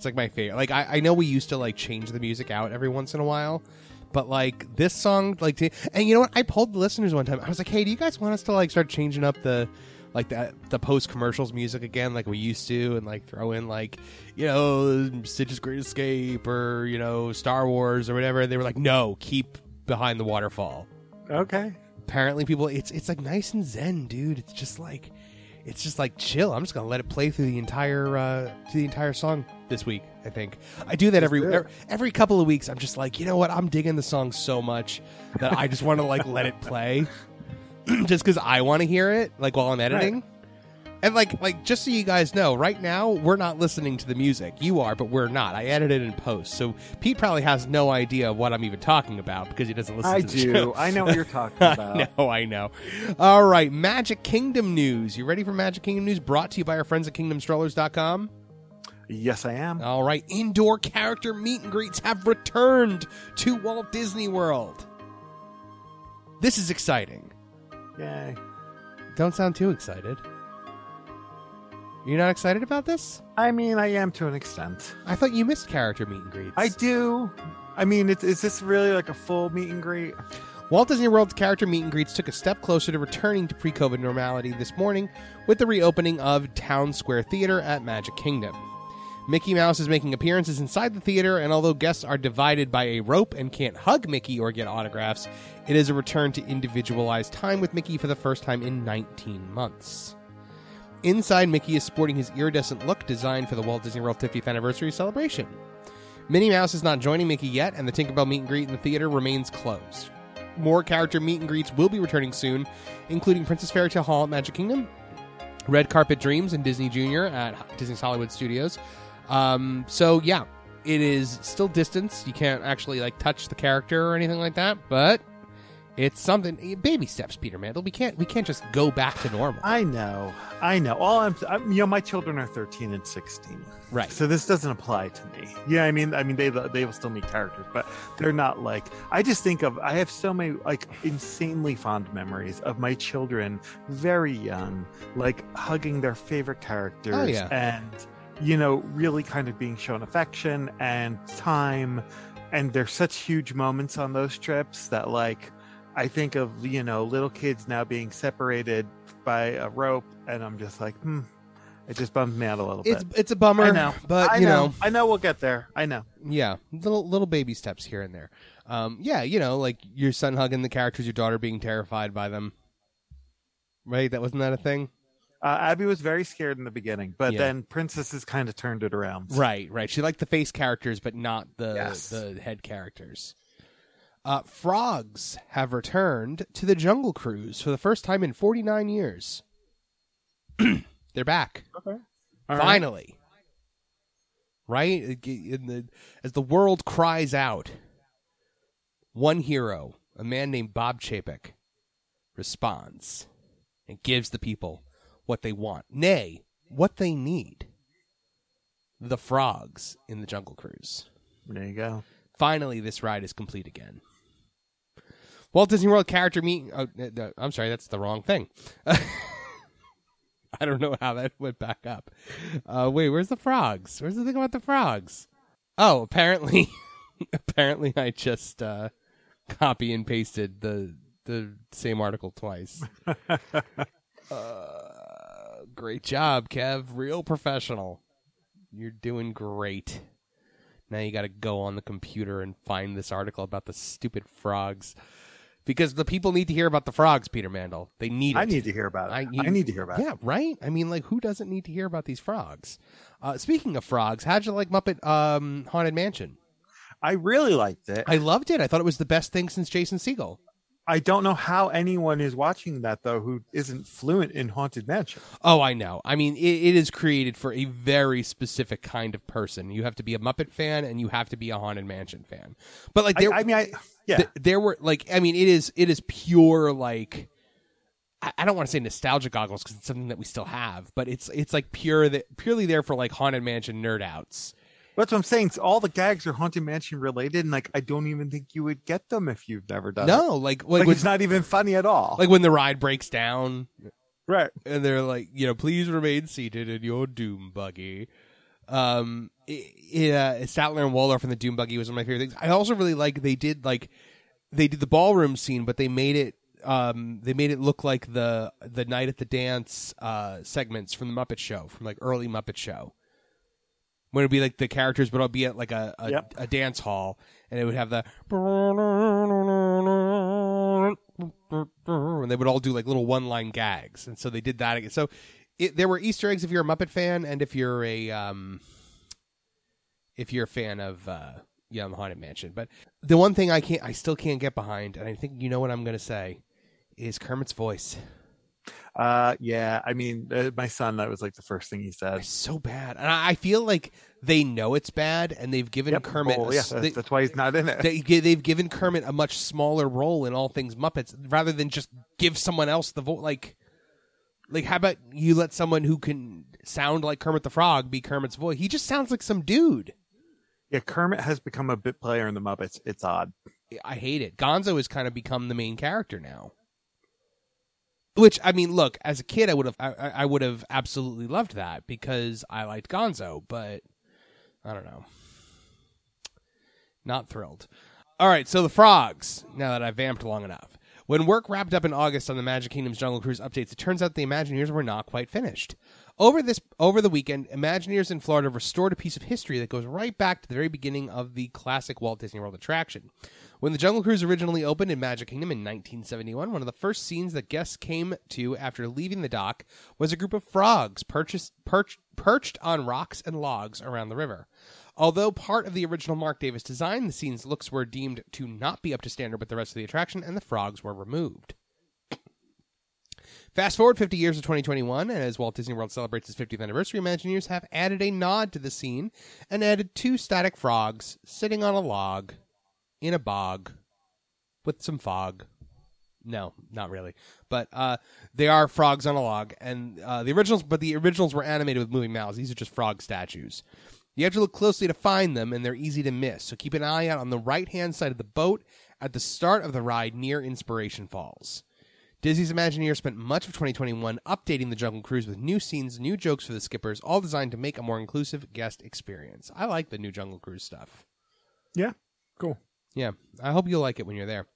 It's like my favorite. Like I, I know we used to like change the music out every once in a while, but like this song, like, to, and you know what? I pulled the listeners one time. I was like, "Hey, do you guys want us to like start changing up the like the the post commercials music again, like we used to, and like throw in like you know Stitch's Great Escape or you know Star Wars or whatever?" They were like, "No, keep Behind the Waterfall." Okay. apparently people it's it's like nice and zen dude it's just like it's just like chill i'm just gonna let it play through the entire uh to the entire song this week i think. I do that every every, every couple of weeks i'm just like you know what? I'm digging the song so much that i just want to like let it play. (clears throat) Just because i want to hear it like while i'm editing. And like like just so you guys know right now we're not listening to the music. You are but we're not. I edited in post. So pete probably has no idea what i'm even talking about because he doesn't listen I to the do. I know what you're talking (laughs) about. no, I know. All right, Magic Kingdom news. You ready for Magic Kingdom news? Brought to you by our friends at KingdomStrollers.com? Yes, I am. All right, indoor character meet and greets have returned to Walt Disney World. This is exciting. Yay. Don't sound too excited. You're not excited about this? I mean, I am to an extent. I thought you missed character meet and greets. I do. I mean, is this really like a full meet and greet? Walt Disney World's character meet and greets took a step closer to returning to pre COVID normality this morning with the reopening of Town Square Theater at Magic Kingdom. Mickey Mouse is making appearances inside the theater, and although guests are divided by a rope and can't hug Mickey or get autographs, it is a return to individualized time with Mickey for the first time in 19 months. Inside, Mickey is sporting his iridescent look designed for the Walt Disney World 50th anniversary celebration. Minnie Mouse is not joining Mickey yet, and the Tinkerbell meet and greet in the theater remains closed. More character meet and greets will be returning soon, including Princess Fairy Tale Hall at Magic Kingdom, Red Carpet Dreams and Disney Junior at Disney's Hollywood Studios. Um, so yeah, it is still distance. You can't actually like touch the character or anything like that, but It's something baby steps, Peter Mandel. We can't we can't just go back to normal. I know, I know. All I'm, I'm, you know, my children are 13 and 16, Right. So this doesn't apply to me. Yeah, I mean, I mean, they they will still meet characters, but they're not like. I just think of. I have so many like insanely fond memories of my children, very young, like hugging their favorite characters, Oh, yeah. and you know, really kind of being shown affection and time. And there's such huge moments on those trips that like. I think of you know little kids now being separated by a rope, and I'm just like, hmm, it just bums me out a little It's bit. it's a bummer, I know, but I you know, know, I know we'll get there. I know. yeah, little little baby steps here and there. Um, yeah, you know, like your son hugging the characters, your daughter being terrified by them. Right? That wasn't that a thing? Uh, Abby was very scared in the beginning, but Yeah. then Princesses kind of turned it around. Right, right. She liked the face characters, but not the Yes. the head characters. Uh, frogs have returned to the Jungle Cruise for the first time in 49 years. (clears throat) They're back. Okay. All right. Finally. Right? In the, as the world cries out, one hero, a man named Bob Chapek, responds and gives the people what they want. Nay, what they need. The frogs in the Jungle Cruise. There you go. Finally, this ride is complete again. Walt Disney World character meet. Oh, uh, uh, I'm sorry, that's the wrong thing. (laughs) I don't know how that went back up. Uh, wait, where's the frogs? Where's the thing about the frogs? Oh, apparently, (laughs) apparently, I just uh, copy and pasted the the same article twice. (laughs) uh, great job, Kev. Real professional. You're doing great. Now you got to go on the computer and find this article about the stupid frogs. Because the people need to hear about the frogs, Peter Mandel. They need it. I need to hear about it. I, you- need to hear about Yeah, it. Yeah, right? I mean, like, who doesn't need to hear about these frogs? Uh, speaking of frogs, how'd you like Muppet um, Haunted Mansion? I really liked it. I loved it. I thought it was the best thing since Jason Segel. I don't know how anyone is watching that though who isn't fluent in Haunted Mansion. Oh, I know. I mean, it, it is created for a very specific kind of person. You have to be a Muppet fan and you have to be a Haunted Mansion fan. But like, there, I, I mean, I yeah. th- there were like, I mean, it is it is pure like. I- I don't want to say nostalgia goggles because it's something that we still have, but it's it's like pure that purely there for like haunted mansion nerd outs. That's what I'm saying. All the gags are Haunted Mansion related, and like I don't even think you would get them if you've never done it. No, like like, like, when, it's not even funny at all. like when the ride breaks down right. and they're like, you know, please remain seated in your doom buggy. Um, it, it, uh, Statler and Waldorf in the doom buggy was one of my favorite things. I also really like they did like they did the ballroom scene, but they made it um they made it look like the the night at the dance uh segments from the Muppet Show from like early Muppet Show. When it'd be like the characters but it would all be at like a a, Yep. a dance hall, and it would have the and they would all do like little one line gags, and so they did that again. So it, there were Easter eggs if you're a Muppet fan, and if you're a um, if you're a fan of uh, yeah, the Haunted Mansion. But the one thing I can't, I still can't get behind, and I think you know what I'm going to say, is Kermit's voice. Uh, yeah. I mean, uh, my son, that was like the first thing he said. It's so bad, and I, I feel like they know it's bad, and they've given Yep. Kermit. A yeah, s- that's, they, that's why he's not in it. they, gi- they've given Kermit a much smaller role in all things Muppets, rather than just give someone else the vote. Like, like how about you let someone who can sound like Kermit the Frog be Kermit's voice? He just sounds like some dude. yeah, Kermit has become a bit player in the Muppets. It's odd. I hate it. Gonzo has kind of become the main character now. Which I mean, look, as a kid, I would have, I, I would have absolutely loved that because I liked Gonzo, but I don't know, not thrilled. All right, so the frogs. Now that I've vamped long enough, when work wrapped up in August on the Magic Kingdom's Jungle Cruise updates, it turns out the Imagineers were not quite finished. Over this over the weekend, Imagineers in Florida restored a piece of history that goes right back to the very beginning of the classic Walt Disney World attraction. When the Jungle Cruise originally opened in Magic Kingdom in 1971, one of the first scenes that guests came to after leaving the dock was a group of frogs purchased, perch, perched on rocks and logs around the river. Although part of the original Marc Davis design, the scene's looks were deemed to not be up to standard with the rest of the attraction, and the frogs were removed. Fast forward 50 years to 2021, and as Walt Disney World celebrates its 50th anniversary, Imagineers have added a nod to the scene and added two static frogs sitting on a log in a bog with some fog. No, not really. But uh, they are frogs on a log, and uh, the originals. But the originals were animated with moving mouths. These are just frog statues. You have to look closely to find them, and they're easy to miss. So keep an eye out on the right hand side of the boat at the start of the ride near Inspiration Falls. Disney's Imagineers spent much of 2021 updating the Jungle Cruise with new scenes, new jokes for the skippers, all designed to make a more inclusive guest experience. I like the new Jungle Cruise stuff. Yeah. Cool. Yeah, I hope you'll like it when you're there.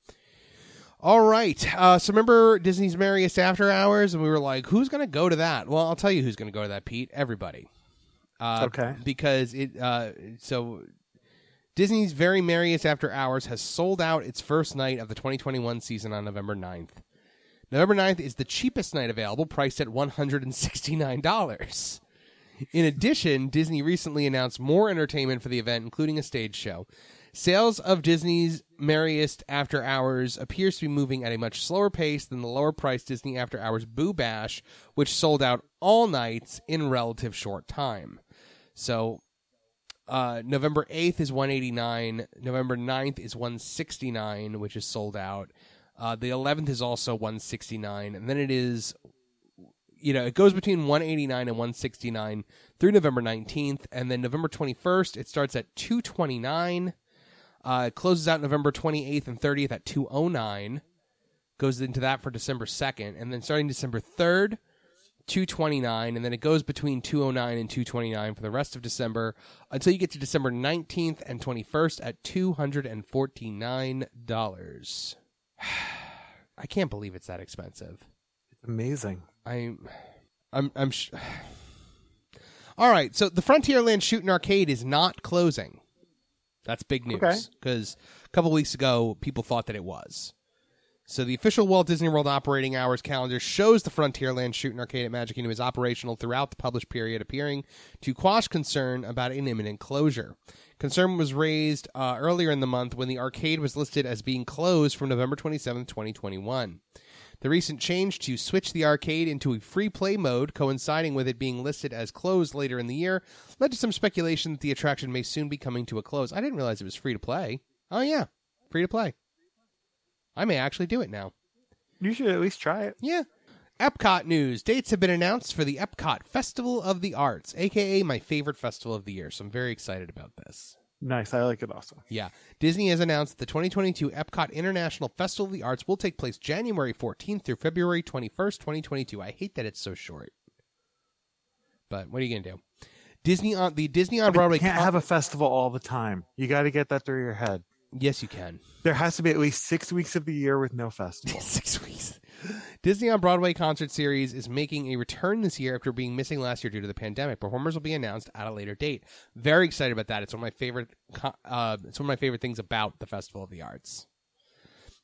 All right. Uh, so remember Disney's Merriest After Hours, and we were like, "Who's going to go to that?" Well, I'll tell you who's going to go to that, Pete. Everybody. Uh, Okay. Because it. Uh, so Disney's Very Merriest After Hours has sold out its first night of the 2021 season on November 9th. November 9th is the cheapest night available, priced at $169. In addition, Disney recently announced more entertainment for the event, including a stage show. Sales of Disney's Merriest After Hours appears to be moving at a much slower pace than the lower priced Disney After Hours Boo Bash, which sold out all nights in relative short time. So uh, November 8th is 189, November 9th is 169, which is sold out. Uh, the 11th is also 169, and then it is you know, it goes between 189 and 169 through November 19th, and then November 21st, it starts at 229. Uh, it closes out November 28th and 30th at 209. Goes into that for December 2nd, and then starting December 3rd, 229, and then it goes between 209 and 229 for the rest of December until you get to December 19th and 21st at $249. (sighs) I can't believe it's that expensive. It's amazing. I'm, I'm, I'm. Sh- (sighs) All right, so the Frontierland Shooting Arcade is not closing. That's big news because a couple weeks ago people thought that it was. So the official Walt Disney World operating hours calendar shows the Frontierland Shooting Arcade at Magic Kingdom is operational throughout the published period, appearing to quash concern about an imminent closure. Concern was raised uh, earlier in the month when the arcade was listed as being closed from November 27, 2021. The recent change to switch the arcade into a free play mode, coinciding with it being listed as closed later in the year, led to some speculation that the attraction may soon be coming to a close. I didn't realize it was free to play. Oh, yeah, free to play. I may actually do it now. You should at least try it. Yeah. Epcot news. Dates have been announced for the Epcot Festival of the Arts, aka my favorite festival of the year. So I'm very excited about this. Nice. I like it also. Yeah. Disney has announced the 2022 Epcot International Festival of the Arts will take place January 14th through February 21st, 2022. I hate that it's so short. But what are you going to do? Disney on the Disney on Broadway You can't con- have a festival all the time. You got to get that through your head. Yes, you can. There has to be at least six weeks of the year with no (laughs) festival. Six weeks. Disney on Broadway concert series is making a return this year after being missing last year due to the pandemic. Performers will be announced at a later date. Very excited about that. It's one of my favorite. Uh, it's one of my favorite things about the Festival of the Arts.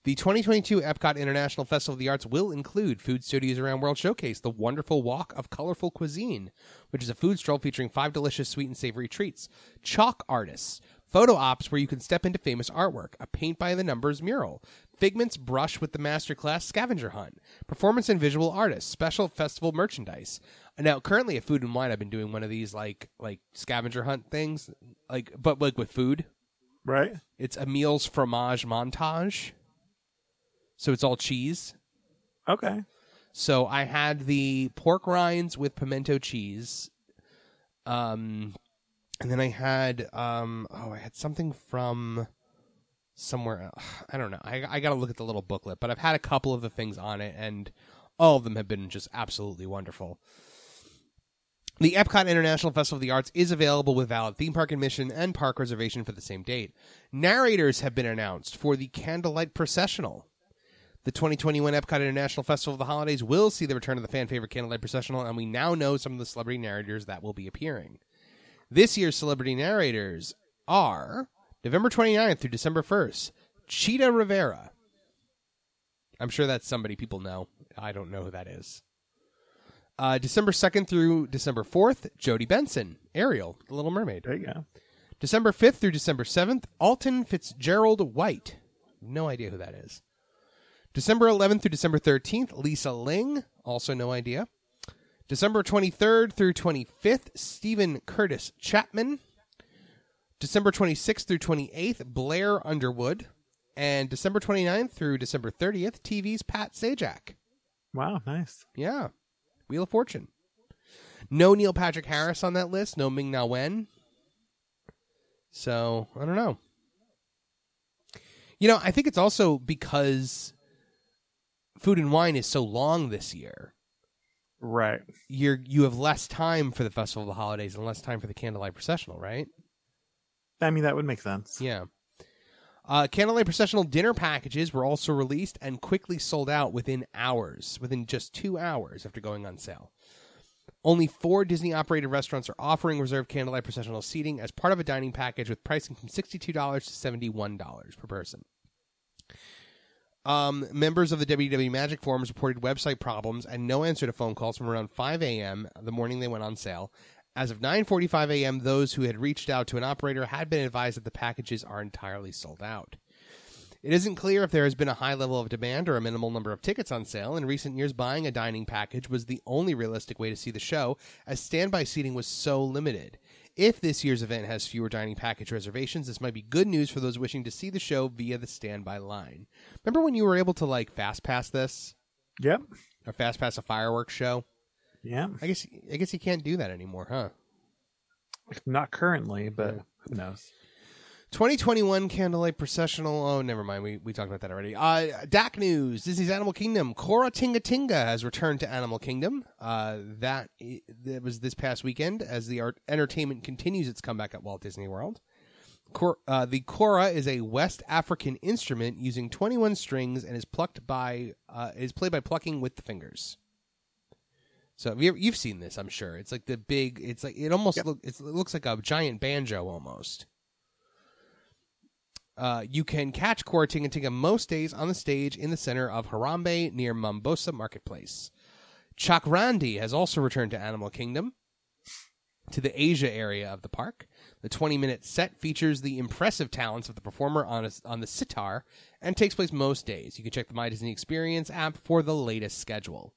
The 2022 Epcot International Festival of the Arts will include Food Studios Around World Showcase, the Wonderful Walk of Colorful Cuisine, which is a food stroll featuring five delicious sweet and savory treats, chalk artists, photo ops where you can step into famous artwork, a paint by the numbers mural, Figment's brush with the masterclass scavenger hunt, performance and visual artists, special festival merchandise. Now, currently at Food and Wine, I've been doing one of these like like scavenger hunt things, like but like with food. right? It's Emile's fromage montage. So it's all cheese. Okay. So I had the pork rinds with pimento cheese. Um and then I had um oh I had something from somewhere else. (sighs) I don't know. I I got to look at the little booklet, but I've had a couple of the things on it and all of them have been just absolutely wonderful. The Epcot International Festival of the Arts is available with valid theme park admission and park reservation for the same date. Narrators have been announced for the Candlelight Processional. The 2021 Epcot International Festival of the Holidays will see the return of the fan favorite Candlelight Processional, and we now know some of the celebrity narrators that will be appearing. This year's celebrity narrators are November 29th through December 1st, Chita Rivera. I'm sure that's somebody people know. I don't know who that is. Uh, December 2nd through December 4th, Jodi Benson, Ariel, The Little Mermaid. There you go. December 5th through December 7th, Alton Fitzgerald White. No idea who that is. December 11th through December 13th, Lisa Ling. Also no idea. December 23rd through 25th, Steven Curtis Chapman. December 26th through 28th, Blair Underwood. and December 29th through December 30th, TV's Pat Sajak. Wow, nice. Yeah. Wheel of Fortune. No Neil Patrick Harris on that list. No Ming Na Wen. So, I don't know. You know, I think it's also because Food and Wine is so long this year. Right. You're you have less time for the Festival of the Holidays and less time for the Candlelight Processional, right? I mean, that would make sense. Yeah. Uh, Candlelight Processional dinner packages were also released and quickly sold out within hours, within just two hours after going on sale. Only four Disney operated restaurants are offering reserved Candlelight Processional seating as part of a dining package with pricing from $62 to $71 per person. Um, members of the WDW Magic forums reported website problems and no answer to phone calls from around 5 a.m. the morning they went on sale. As of 9:45 a.m., those who had reached out to an operator had been advised that the packages are entirely sold out. It isn't clear if there has been a high level of demand or a minimal number of tickets on sale. In recent years, buying a dining package was the only realistic way to see the show, as standby seating was so limited. If this year's event has fewer dining package reservations, this might be good news for those wishing to see the show via the standby line. Remember when you were able to like fast pass this Yep. or fast pass a fireworks show? Yeah. I guess I guess you can't do that anymore, huh? Not currently, but who knows? 2021 Candlelight Processional. Oh, never mind. We, we talked about that already. Uh, DAC News. Disney's Animal Kingdom. Kora Tinga Tinga has returned to Animal Kingdom. Uh, that, that was this past weekend as the art, entertainment continues its comeback at Walt Disney World. Cor, uh, the Kora is a West African instrument using 21 strings and is plucked by uh, is played by plucking with the fingers. So have you, you've seen this, I'm sure. It's like the big. It's like it almost look. It's, it looks like a giant banjo almost. Uh, you can catch Kora Tinga Tinga most days on the stage in the center of Harambe near Mombasa Marketplace. Chakranadi has also returned to Animal Kingdom to the Asia area of the park. The 20 minute set features the impressive talents of the performer on, a, on the sitar and takes place most days. You can check the My Disney Experience app for the latest schedule.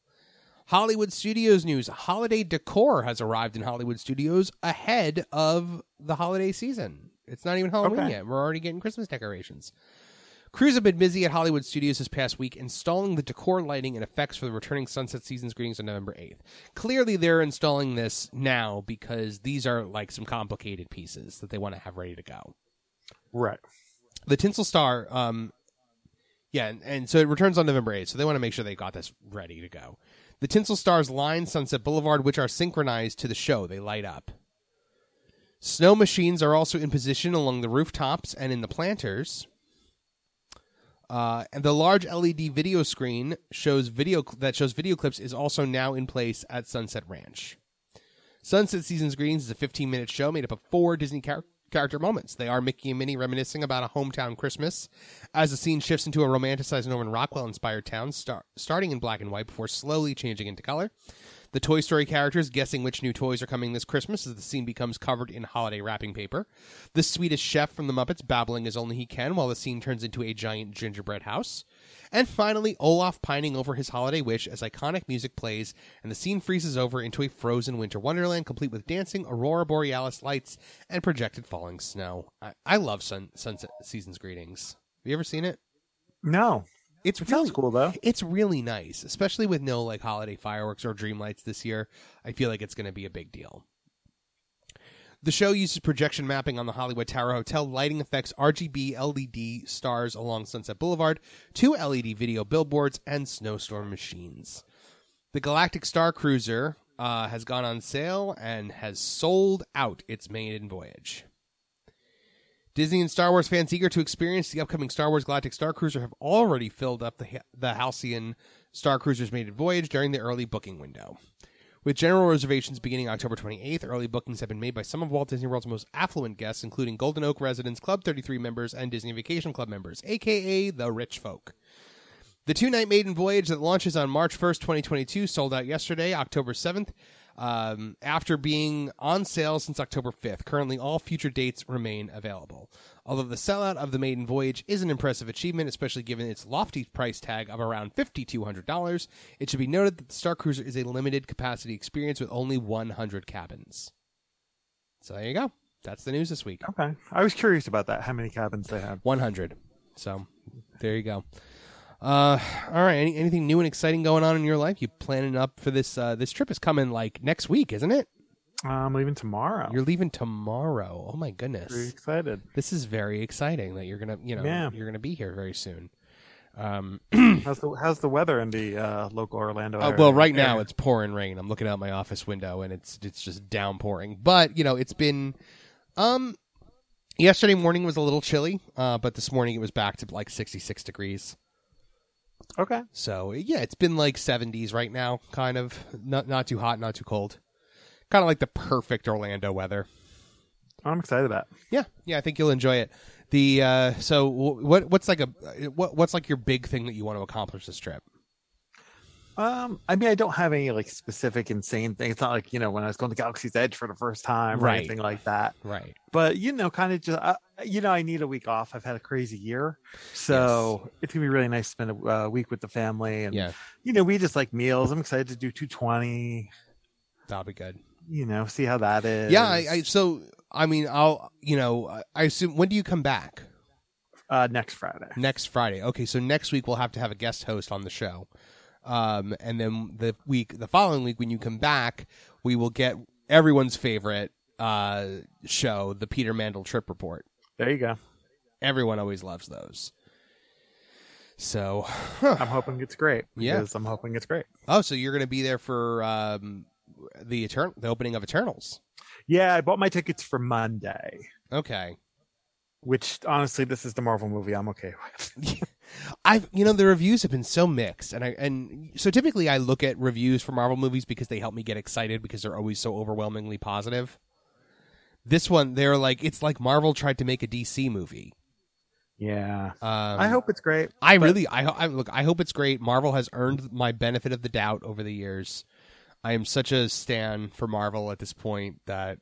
Hollywood Studios news holiday decor has arrived in Hollywood Studios ahead of the holiday season. It's not even Halloween Okay. yet. We're already getting Christmas decorations. Crews have been busy at Hollywood Studios this past week installing the decor lighting and effects for the returning Sunset Seasons greetings on November 8th. Clearly, they're installing this now because these are like some complicated pieces that they want to have ready to go. Right. The Tinsel Star, um, yeah, and, and so it returns on November 8th, so they want to make sure they got this ready to go. The Tinsel Stars line Sunset Boulevard, which are synchronized to the show. They light up. Snow machines are also in position along the rooftops and in the planters. Uh, and the large LED video screen shows video that shows video clips is also now in place at Sunset Ranch. Sunset Seasons Greetings is a 15 minute show made up of four Disney char- character moments. They are Mickey and Minnie reminiscing about a hometown Christmas as the scene shifts into a romanticized Norman Rockwell inspired town, star- starting in black and white before slowly changing into color. The Toy Story characters guessing which new toys are coming this Christmas as the scene becomes covered in holiday wrapping paper. The Swedish chef from the Muppets babbling as only he can while the scene turns into a giant gingerbread house. And finally, Olaf pining over his holiday wish as iconic music plays and the scene freezes over into a frozen winter wonderland complete with dancing aurora borealis lights and projected falling snow. I, I love sun, Sunset Seasons Greetings. Have you ever seen it? No. It's It really sounds cool though. it's really nice, especially with no like holiday fireworks or dream lights this year. I feel like it's going to be a big deal. The show uses projection mapping on the Hollywood Tower Hotel, lighting effects, RGB LED stars along Sunset Boulevard, two LED video billboards, and snowstorm machines. The Galactic Star Cruiser uh, has gone on sale and has sold out its maiden voyage. Disney and Star Wars fans eager to experience the upcoming Star Wars Galactic Star Cruiser have already filled up the, the Halcyon Star Cruiser's maiden voyage during the early booking window. With general reservations beginning October 28th, early bookings have been made by some of Walt Disney World's most affluent guests, including Golden Oak residents, Club 33 members, and Disney Vacation Club members, aka the rich folk. The two night maiden voyage that launches on March 1st, 2022, sold out yesterday, October 7th, um, after being on sale since October 5th. Currently, all future dates remain available. Although the sellout of the maiden voyage is an impressive achievement, especially given its lofty price tag of around $5,200, it should be noted that the Star Cruiser is a limited capacity experience with only 100 cabins. So there you go. That's the news this week. Okay. I was curious about that. How many cabins they have? 100. So There you go. Uh, all right. Any, anything new and exciting going on in your life? You planning up for this? Uh, this trip is coming like next week, isn't it? I'm leaving tomorrow. You're leaving tomorrow. Oh my goodness, excited. this is very exciting that you're gonna, you know, Yeah. you're gonna be here very soon. Um, (clears throat) How's the how's the weather in the uh, local Orlando Uh, area? well, right now it's pouring rain. I'm looking out my office window and it's it's just downpouring. But you know, it's been um yesterday morning was a little chilly, uh, but this morning it was back to like 66 degrees. Okay. So yeah, it's been like 70s right now, kind of not not too hot, not too cold. Kind of like the perfect Orlando weather. I'm excited about. it. Yeah, yeah, I think you'll enjoy it. The uh, so what what's like a what what's like your big thing that you want to accomplish this trip? Um, I mean, I don't have any like specific insane thing. It's not like you know when I was going to Galaxy's Edge for the first time or Right. anything like that. Right. But you know, kind of just uh, you know, I need a week off. I've had a crazy year, so it's gonna be really nice to spend a uh, week with the family. And Yeah, you know, we just like meals. I'm excited to do 220. that'll be good. You know, see how that is. Yeah, I, I so I mean I'll you know I- I assume when do you come back? uh, next Friday. Next Friday. Okay, so next week we'll have to have a guest host on the show. Um, and then the week, the following week, when you come back, we will get everyone's favorite uh, show, the Peter Mandel Trip Report. There you go. Everyone always loves those. So, I'm hoping it's great. Yeah. I'm hoping it's great. oh, so you're going to be there for um, the etern- the opening of Eternals. Yeah, I bought my tickets for Monday. Okay. Which honestly, this is the Marvel movie I'm okay with. (laughs) I've you know the reviews have been so mixed, and I and so typically I look at reviews for Marvel movies because they help me get excited because they're always so overwhelmingly positive. This one, they're like it's like Marvel tried to make a DC movie. Yeah, Um, I hope it's great. I but- really, I, I look. I hope it's great. Marvel has earned my benefit of the doubt over the years. I am such a stan for Marvel at this point that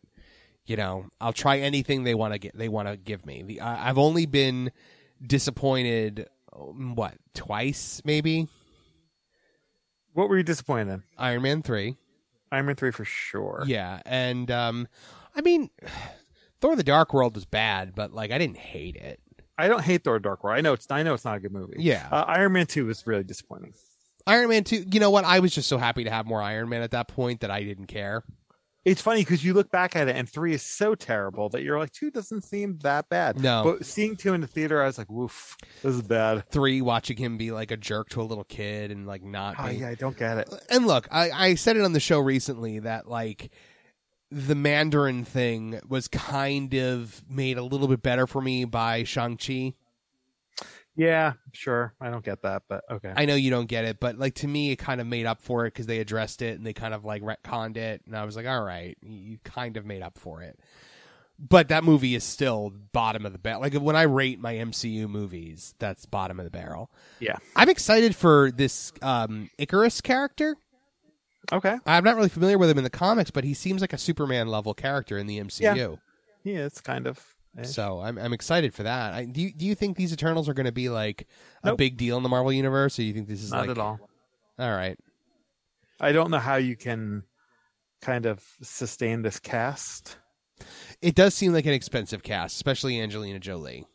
you know I'll try anything they want to get. They want to give me. The, I, I've only been disappointed. um, What twice, maybe? What were you disappointed in? Iron Man three. Iron Man three for sure. Yeah, and um, I mean, (sighs) Thor: The Dark World was bad, but like I didn't hate it. I don't hate Thor: the Dark World. I know it's I know it's not a good movie. Yeah. uh, Iron Man two was really disappointing. Iron Man two. You know what? I was just so happy to have more Iron Man at that point that I didn't care. It's funny because you look back at it and three is so terrible that you're like two doesn't seem that bad. No. but seeing two in the theater, I was like, "Woof, this is bad." Three, watching him be like a jerk to a little kid and like not. Oh being- yeah, I don't get it. Uh, and look, I, I said it on the show recently that like the Mandarin thing was kind of made a little bit better for me by Shang Chi. Yeah, sure, I don't get that, but okay. I know you don't get it, but like to me, it kind of made up for it because they addressed it and they kind of like retconned it, and I was like, all right, you you kind of made up for it. But that movie is still bottom of the barrel. Like when I rate my MCU movies, that's bottom of the barrel. yeah, I'm excited for this um, Ikaris character. okay. I'm not really familiar with him in the comics, but he seems like a Superman level character in the MCU. Yeah, it's kind of. Eh. So I'm I'm excited for that. I, do you, do you think these Eternals are going to be like a big deal in the Marvel universe, or do you think this is not like at all. All right. I don't know how you can kind of sustain this cast. It does seem like an expensive cast, especially Angelina Jolie.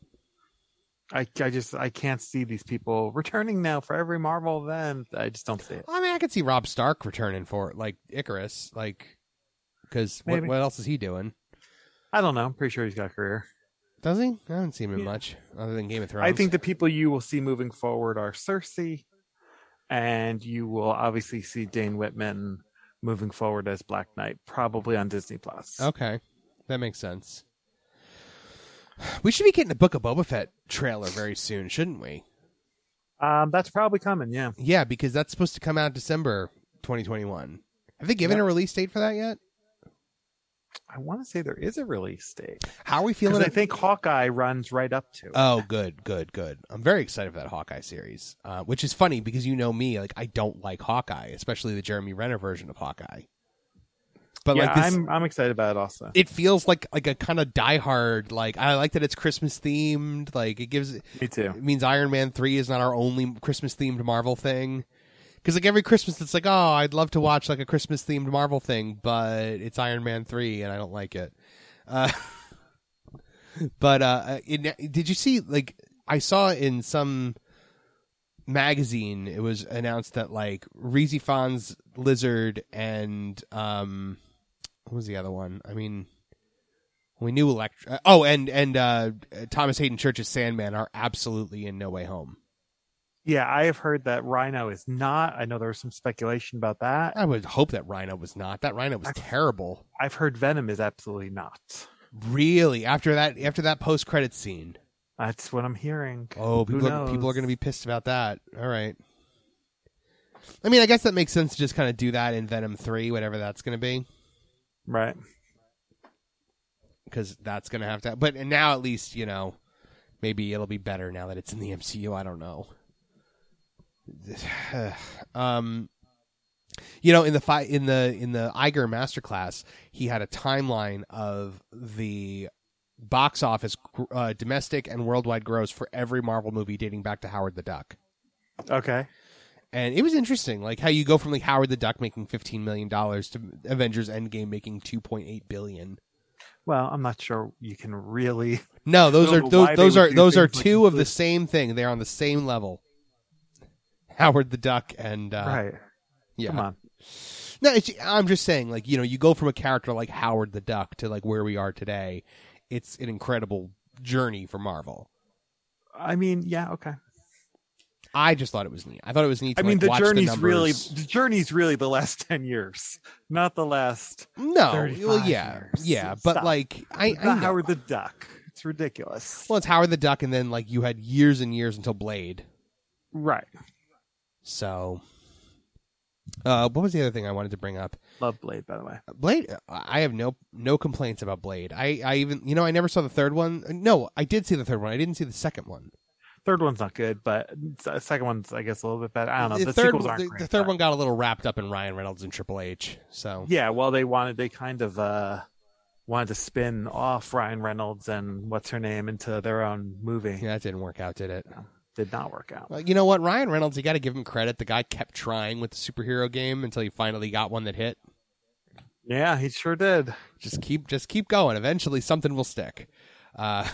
I, I just I can't see these people returning now for every Marvel event. I just don't see it. I mean, I could see Robb Stark returning for like Ikaris, like because what, what else is he doing? I don't know. I'm pretty sure he's got a career. Does he? I haven't seen him Yeah. much other than Game of Thrones. I think the people you will see moving forward are Sersi, and you will obviously see Dane Whitman moving forward as Black Knight, probably on Disney Plus. Okay, that makes sense. We should be getting a Book of Boba Fett trailer very soon, shouldn't we? Um, that's probably coming. Yeah, Yeah, because that's supposed to come out December 2021. Have they given Yeah. a release date for that yet? I want to say there is a release date How are we feeling? I think Hawkeye runs right up to. it. Oh, good, good, good. I'm very excited for that Hawkeye series, uh, which is funny because you know me, like I don't like Hawkeye, especially the Jeremy Renner version of Hawkeye. But yeah, like this, I'm I'm excited about it also. it feels like like a kind of diehard. Like I like that it's Christmas themed. Like it gives Me too. it means Iron Man three is not our only Christmas themed Marvel thing. Because like every Christmas, it's like, oh, I'd love to watch like a Christmas themed Marvel thing, but it's Iron Man three, and I don't like it. Uh, (laughs) but uh, in, did you see like I saw in some magazine, it was announced that like Rhys Ifans's Lizard and um, what was the other one? I mean, we knew Electra. Oh, and and uh, Thomas Haden Church's Sandman are absolutely in No Way Home. Yeah, I have heard that Rhino is not. I know there was some speculation about that. I would hope that Rhino was not. That Rhino was I- terrible. I've heard Venom is absolutely not. Really, after that, after that post credit scene. That's what I'm hearing. Oh, people are, people are going to be pissed about that. All right. I mean, I guess that makes sense to just kind of do that in Venom three, whatever that's going to be, right. because that's going to have to. But now, at least you know, maybe it'll be better now that it's in the MCU. I don't know. (sighs) um, you know, in the fi- in the in the Iger masterclass, he had a timeline of the box office, uh, domestic and worldwide gross for every Marvel movie dating back to Howard the Duck. Okay. and it was interesting, like how you go from like Howard the Duck making fifteen million dollars to Avengers Endgame making two point eight billion. Well, I'm not sure you can really. No, those are those those are those are things like two of the same thing. They're on the same level. Howard the Duck and uh, right. yeah. Come on. No, it's, I'm just saying, like you know, you go from a character like Howard the Duck to like where we are today. It's an incredible journey for Marvel. I mean, yeah, okay. I just thought it was neat. I thought it was neat. To, I mean, like, the journey's numbers. really the journey's really the last (laughs) ten years, not the last. no. 35 Well, yeah, years. yeah, but Stop. like I, I know. Howard the Duck. It's ridiculous. Well, it's Howard the Duck, and then like you had years and years until Blade. right. So, uh, what was the other thing I wanted to bring up? Love Blade, by the way. Blade. I have no no complaints about Blade. I I even you know I never saw the third one. No, I did see the third one. I didn't see the second one. Third one's not good, but the second one's I guess a little bit better. I don't know. the The, third sequels aren't the, great, the third but- one got a little wrapped up in Ryan Reynolds and Triple H. So Yeah, well, they wanted they kind of uh wanted to spin off Ryan Reynolds and what's her name into their own movie. yeah, that didn't work out, did it? Did not work out. Well, you know what, Ryan Reynolds, you got to give him credit. The guy kept trying with the superhero game until he finally got one that hit. Yeah, he sure did. just keep just keep going eventually something will stick uh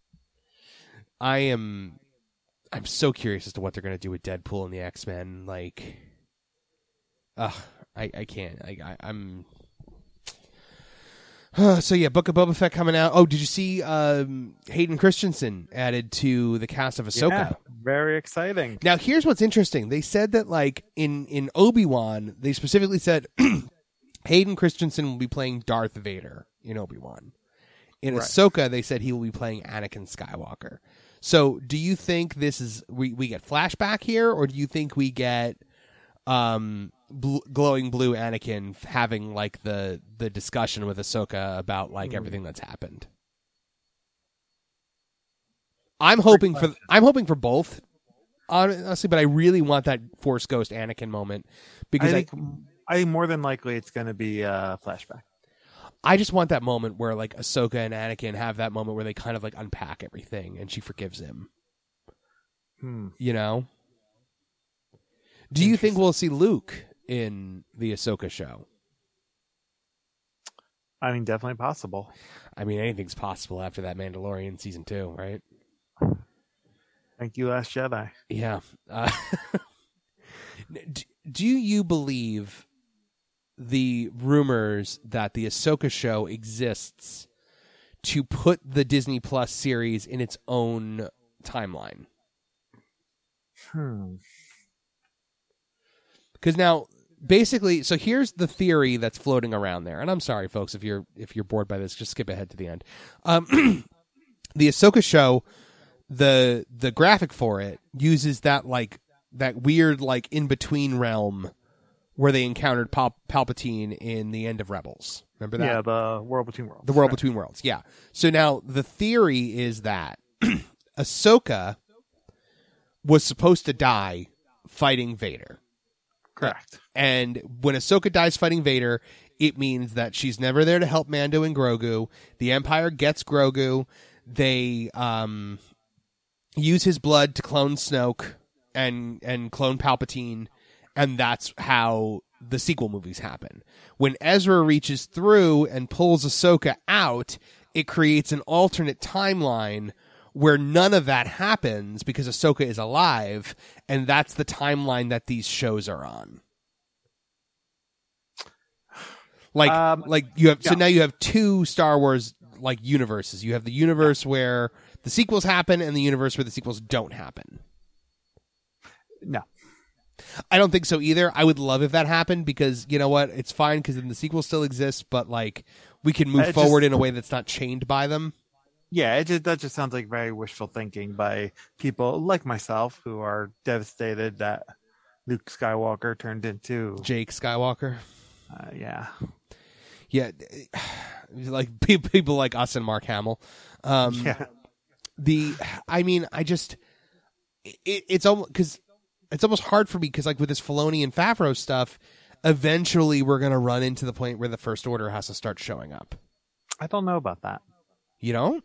(laughs) i am i'm so curious as to what they're going to do with deadpool and the x-men like uh i i can't i, I i'm so yeah, Book of Boba Fett coming out. Oh, did you see um, Hayden Christensen added to the cast of Ahsoka? Yeah, very exciting. Now, here's what's interesting. They said that, like in in Obi Wan, they specifically said (clears throat) Hayden Christensen will be playing Darth Vader in Obi Wan. In Right. Ahsoka, they said he will be playing Anakin Skywalker. So, do you think this is we we get flashback here, or do you think we get um bl- glowing blue Anakin having like the the discussion with Ahsoka about like everything that's happened? I'm hoping for I'm hoping for both, honestly, but I really want that Force Ghost Anakin moment because I I, think I think more than likely it's going to be a flashback. I just want that moment where like Ahsoka and Anakin have that moment where they kind of like unpack everything and she forgives him. Hmm. You know? Do you think we'll see Luke in the Ahsoka show? I mean, definitely possible. I mean, anything's possible after that Mandalorian season two, right? Thank you, Last Jedi. Yeah. Uh, (laughs) d- do you believe the rumors that the Ahsoka show exists to put the Disney Plus series in its own timeline? Hmm. Because now, basically, so here's the theory that's floating around there. And I'm sorry, folks, if you're if you're bored by this, just skip ahead to the end. Um, (clears throat) the Ahsoka show, the the graphic for it uses that like that weird like in between realm where they encountered Pal- Palpatine in the end of Rebels. Remember that? Yeah, the World Between Worlds. The World Right. Between Worlds, yeah. So now the theory is that (clears throat) Ahsoka was supposed to die fighting Vader. Correct. And when Ahsoka dies fighting Vader, it means that she's never there to help Mando and Grogu. The Empire gets Grogu. They um, use his blood to clone Snoke and and clone Palpatine, and that's how the sequel movies happen. When Ezra reaches through and pulls Ahsoka out, it creates an alternate timeline where none of that happens because Ahsoka is alive, and that's the timeline that these shows are on. Like, Um, like you have so yeah. now you have two Star Wars like universes. You have the universe where the sequels happen, and the universe where the sequels don't happen. No. I don't think so either. I would love if that happened because you know what? It's fine because then the sequel still exists, but like we can move It just- forward in a way that's not chained by them. Yeah, it just, that just sounds like very wishful thinking by people like myself who are devastated that Luke Skywalker turned into. Jake Skywalker. Uh, yeah. Yeah, (sighs) like people like us and Mark Hamill. Um, Yeah. The, I mean, I just, it, it's almost because it's almost hard for me because like with this Filoni and Favreau stuff, eventually we're gonna run into the point where the First Order has to start showing up. I don't know about that. You don't?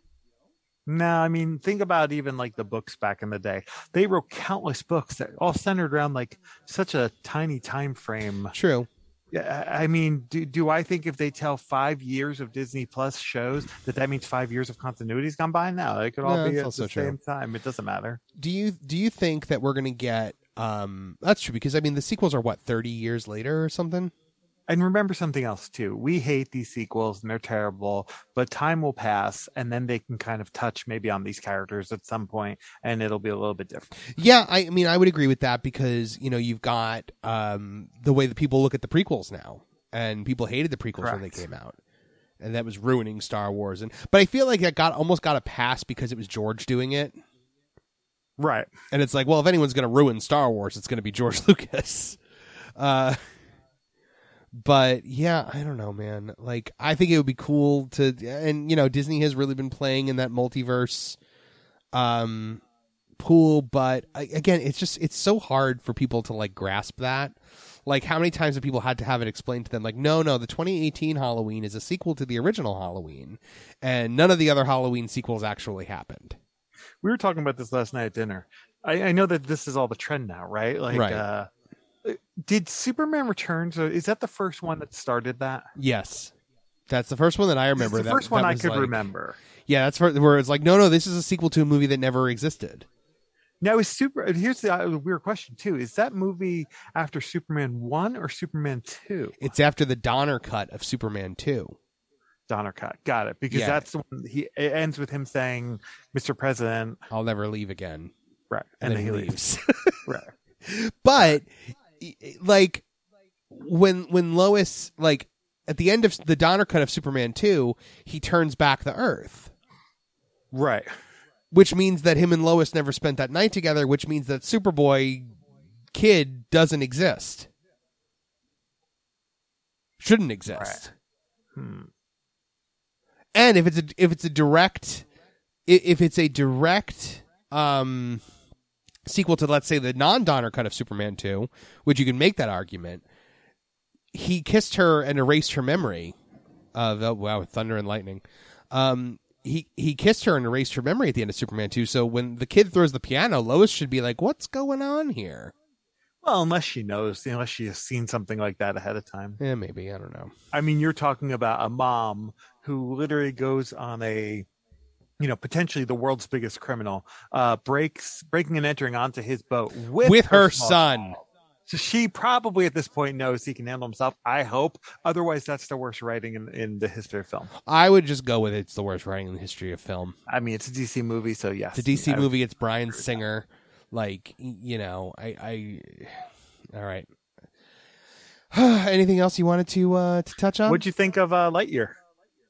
No, I mean, think about even like the books back in the day. They wrote countless books that all centered around like such a tiny time frame. True. Yeah, I mean, do do I think if they tell five years of Disney Plus shows that that means five years of continuity's gone by? No, it could all No, be at the true. same time. It doesn't matter. Do you do you think that we're gonna get? Um, that's true because I mean the sequels are what thirty years later or something. And remember something else too. We hate these sequels and they're terrible, but time will pass and then they can kind of touch maybe on these characters at some point and it'll be a little bit different. Yeah, I, mean, I would agree with that because you know you've got um, the way that people look at the prequels now, and people hated the prequels when they came out, and that was ruining Star Wars. And but I feel like it got almost got a pass because it was George doing it, Right. and it's like, well, if anyone's going to ruin Star Wars, it's going to be George (laughs) Lucas. Uh, but yeah, I don't know, man. Like, I think it would be cool to, and you know, Disney has really been playing in that multiverse um pool, but I, again, it's just it's so hard for people to like grasp that. Like, how many times have people had to have it explained to them? Like, no, no, the 2018 Halloween is a sequel to the original Halloween, and none of the other Halloween sequels actually happened. We were talking about this last night at dinner. I, I know that this is all the trend now, right? Like Right. uh did Superman Returns is that the first one that started that? Yes, that's the first one that I remember. It's the that- first one that I could like- remember. Yeah, that's where it's like, no, no, this is a sequel to a movie that never existed. Now is super here's the uh, weird question too. Is that movie after Superman 1 or Superman 2? It's after the Donner cut of Superman 2. Donner cut. Got it. Because Yeah. that's the one he it ends with him saying, Mr. President, I'll never leave again. right. And, And, then then he leaves. (laughs) Right. but like when when Lois like at the end of the Donner cut of Superman 2, he turns back the earth, Right. which means that him and Lois never spent that night together, which means that Superboy kid doesn't exist. Shouldn't exist. Hmm. and if it's a if it's a direct if it's a direct um sequel to let's say the non-donner cut of superman 2 which you can make that argument he kissed her and erased her memory of oh, wow thunder and lightning. Um he he kissed her and erased her memory at the end of superman 2 so when the kid throws the piano lois should be like what's going on here? Well, unless she knows, unless she has seen something like that ahead of time. yeah maybe. I don't know. I mean, you're talking about a mom who literally goes on a, you know, potentially the world's biggest criminal, uh, breaks, breaking and entering onto his boat with, with her small son child. So she probably at this point knows he can handle himself. I hope. Otherwise, that's the worst writing in, in the history of film. i would just go with it's the worst writing in the history of film I mean, it's a DC movie, so yes. It's a DC I- movie. It's Bryan Singer. Like you know, I, I. All right. (sighs) Anything else you wanted to uh to touch on? What'd you think of uh, Lightyear?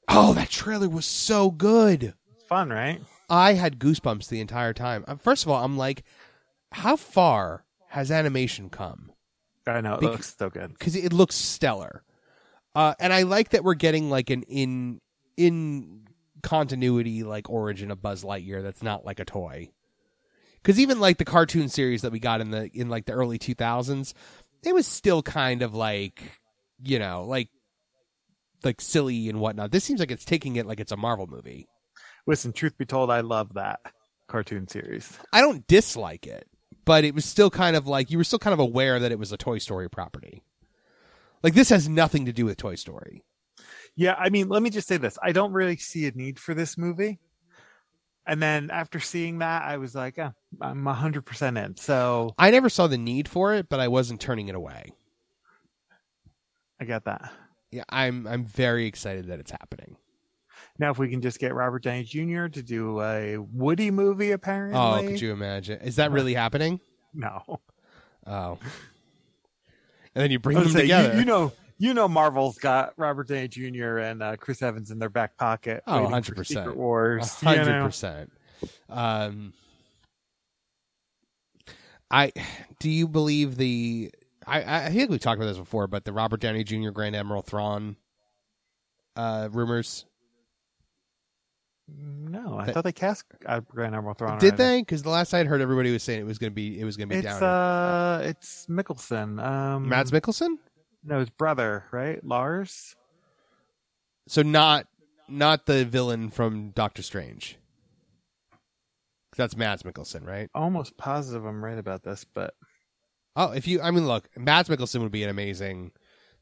oh, that trailer was so good. Fun, right? I had goosebumps the entire time. Uh, First of all, I'm like, how far has animation come? I know it looks so good. Because it looks stellar, uh, and I like that we're getting like an in in continuity like origin of Buzz Lightyear. That's not like a toy. Because even like the cartoon series that we got in the in like the early 2000s, it was still kind of like you know like like silly and whatnot. This seems like it's taking it like it's a Marvel movie. Listen, truth be told, I love that cartoon series. I don't dislike it, but it was still kind of like you were still kind of aware that it was a Toy Story property. Like this has nothing to do with Toy Story. Yeah, I mean, let me just say this. I don't really see a need for this movie. And then after seeing that, I was like, oh, I'm 100% in. So I never saw the need for it, but I wasn't turning it away. I get that. Yeah, I'm I'm very excited that it's happening. Now, if we can just get Robert Downey Jr. to do a Woody movie, apparently. Oh, could you imagine? Is that really happening? No. Oh. And then you bring them say, you- together. You, know, you know, Marvel's got Robert Downey Jr. and uh, Chris Evans in their back pocket. Oh, 100%. Secret Wars. A you hundred know? percent. Um, I do you believe the? I I think we talked about this before, but the Robert Downey Jr. Grand Admiral Thrawn uh, rumors No, I That- thought they cast uh, Grand Admiral Thrawn. did they? Because the last I'd heard, everybody was saying it was going to be it was going to be It's Downey. uh, it's Mikkelsen. Um, Mads Mikkelsen. no, his brother, right? Lars. So not not the villain from Doctor Strange. That's Mads Mikkelsen, right? Almost positive I'm right about this, but Oh, if you, I mean, look, Mads Mikkelsen would be an amazing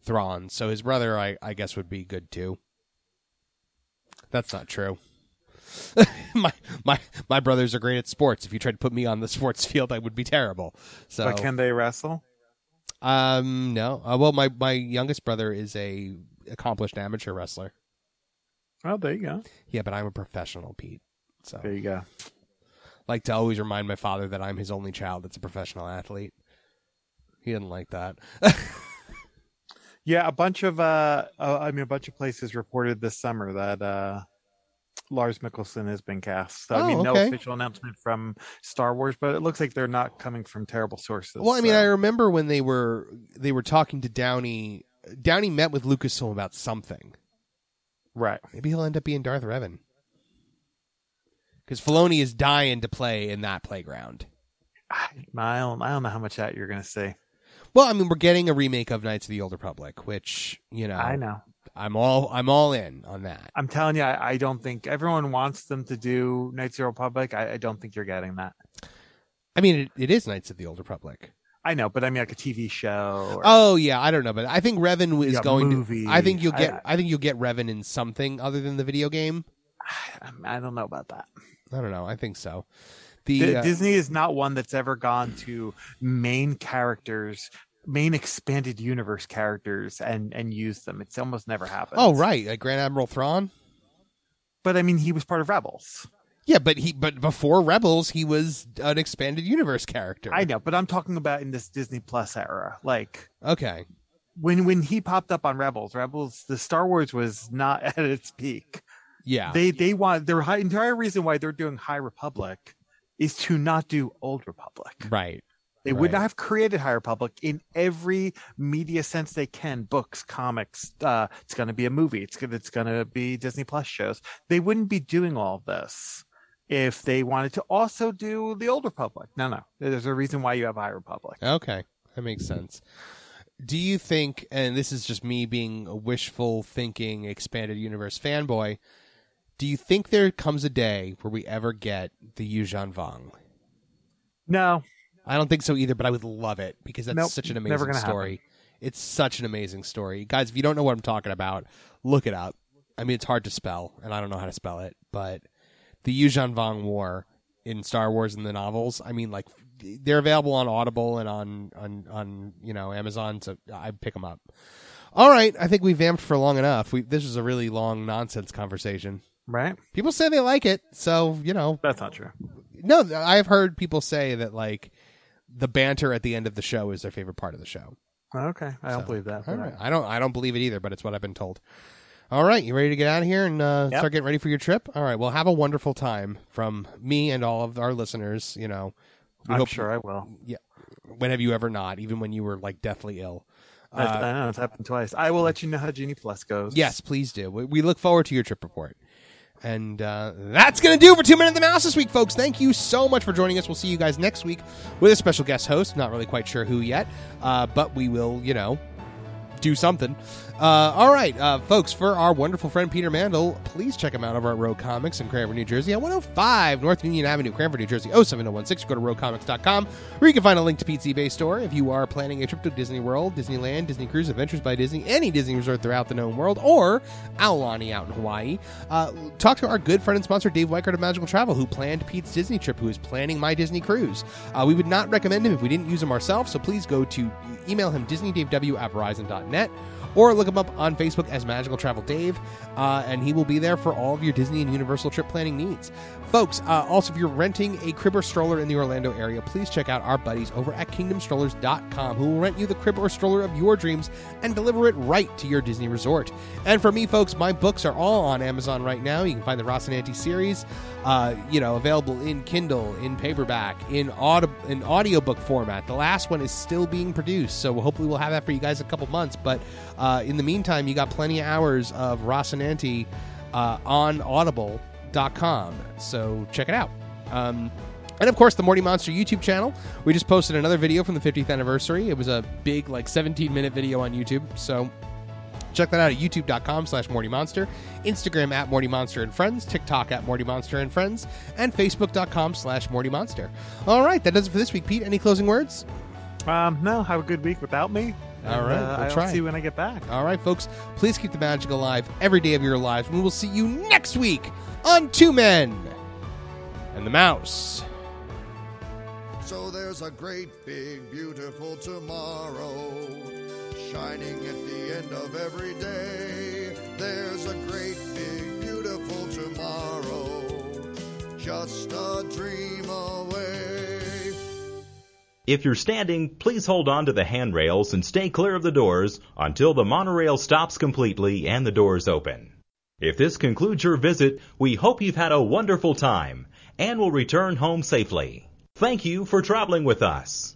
Thrawn. So his brother, I, I guess, would be good too. That's not true. (laughs) my my my brothers are great at sports. If you tried to put me on the sports field, I would be terrible. So, but can they wrestle? um, no. Uh, well, my my youngest brother is a accomplished amateur wrestler. Oh, there you go. Yeah, but I'm a professional, Pete. So, There you go. like to always remind my father that I'm his only child that's a professional athlete. He didn't like that. (laughs) Yeah, a bunch of uh, uh, I mean, a bunch of places reported this summer that uh, Lars Mikkelsen has been cast. So, I Oh, mean, no okay. official announcement from Star Wars, but it looks like they're not coming from terrible sources. Well, I mean, so- I remember when they were they were talking to Downey. Downey met with Lucasfilm about something. right. Maybe he'll end up being Darth Revan. Because Filoni is dying to play in that playground. I (sighs) I don't, I don't know how much that you're going to see. Well, I mean, we're getting a remake of Knights of the Old Republic, which you know, I know. I'm all I'm all in on that. I'm telling you, I, I don't think everyone wants them to do Knights of the Old Republic. I, I don't think you're getting that. I mean, it, it is Knights of the Old Republic. I know, but I mean, like a TV show. Or, Oh yeah, I don't know, but I think Revan is Yeah, going movie. to. I think you'll get. I, think you'll get Revan in something other than the video game. (sighs) I don't know about that. I don't know. I think so. The Di- uh, Disney is not one that's ever gone to main characters, main expanded universe characters, and and use them. It's almost never happened. oh right, like Grand Admiral Thrawn. but I mean, he was part of Rebels. Yeah, but he but before Rebels, he was an expanded universe character. I know, but I'm talking about in this Disney Plus era. Like okay. when when he popped up on Rebels, Rebels, the Star Wars was not (laughs) at its peak. Yeah. They they want their high, entire reason why they're doing High Republic is to not do Old Republic. right. They would not have created High Republic in every media sense they can. Books, comics. Uh, it's going to be a movie. It's going it's going to be Disney Plus shows. They wouldn't be doing all this if they wanted to also do the Old Republic. No, no. There's a reason why you have High Republic. Okay. That makes sense. Do you think and this is just me being a wishful thinking expanded universe fanboy, do you think there comes a day where we ever get the Yuuzhan Vong? No, I don't think so either, but I would love it because that's Nope, such an amazing story. It's such an amazing story. Guys, if you don't know what I'm talking about, look it up. I mean, it's hard to spell, and I don't know how to spell it, but the Yuuzhan Vong War in Star Wars and the novels, I mean, like, they're available on Audible and on, on, on you know, Amazon, so I pick them up. All right, I think we vamped for long enough. We, this is a really long nonsense conversation. right? People say they like it, so, you know, That's not true. no, I've heard people say that like the banter at the end of the show is their favorite part of the show. Okay, I don't So, believe that. All but right. I don't. I don't believe it either, but it's what I've been told. All right, you ready to get out of here and uh, Yep. start getting ready for your trip? All right. Well, have a wonderful time from me and all of our listeners. You know, we I'm hope- sure I will. Yeah. When have you ever not? Even when you were like deathly ill. I, Uh, I know it's happened twice. I will let you know how Genie Plus goes. Yes, please do. We, we look forward to your trip report. And uh, that's going to do for Two Men and the Mouse this week, folks. Thank you so much for joining us. We'll see you guys next week with a special guest host. Not really quite sure who yet, uh, but we will, you know, do something. Uh, all right, uh, folks, for our wonderful friend Peter Mandel, please check him out over at Row Comics in Cranford, New Jersey at 105 North Union Avenue, Cranford, New Jersey 07016. Go to rowcomics.com where you can find a link to Pete's eBay store. If you are planning a trip to Disney World, Disneyland, Disney Cruise, Adventures by Disney, any Disney resort throughout the known world, or Aulani out in Hawaii, uh, talk to our good friend and sponsor Dave Weichert of Magical Travel, who planned Pete's Disney trip, who is planning my Disney cruise. Uh, we would not recommend him if we didn't use him ourselves, so please go to email him disneydavew at verizon.net or look him up on Facebook as Magical Travel Dave, uh, and he will be there for all of your Disney and Universal trip planning needs. Folks, uh, also, if you're renting a crib or stroller in the Orlando area, please check out our buddies over at kingdomstrollers.com who will rent you the crib or stroller of your dreams and deliver it right to your Disney resort. And for me, folks, my books are all on Amazon right now. You can find the Rocinante series, uh, you know, available in Kindle, in paperback, in, audi- in audiobook format. The last one is still being produced, so hopefully we'll have that for you guys in a couple months. But uh, in the meantime, you got plenty of hours of Rocinante uh, on Audible.com, so check it out. Um, and of course, the Morty Monster YouTube channel. We just posted another video from the 50th anniversary. It was a big, like, 17 minute video on YouTube. So check that out at youtube.com slash Morty Monster, Instagram at Morty Monster and Friends, TikTok at Morty Monster and Friends, and Facebook.com slash Morty Monster. All right, that does it for this week. Pete, any closing words? Um, no, have a good week without me. All And, right, uh, we'll I'll try. see you when I get back. All right, folks, please keep the magic alive every day of your lives. We will see you next week on Two Men and the Mouse. So there's a great, big, beautiful tomorrow shining at the end of every day. There's a great, big, beautiful tomorrow just a dream away. If you're standing, please hold on to the handrails and stay clear of the doors until the monorail stops completely and the doors open. If this concludes your visit, we hope you've had a wonderful time and will return home safely. Thank you for traveling with us.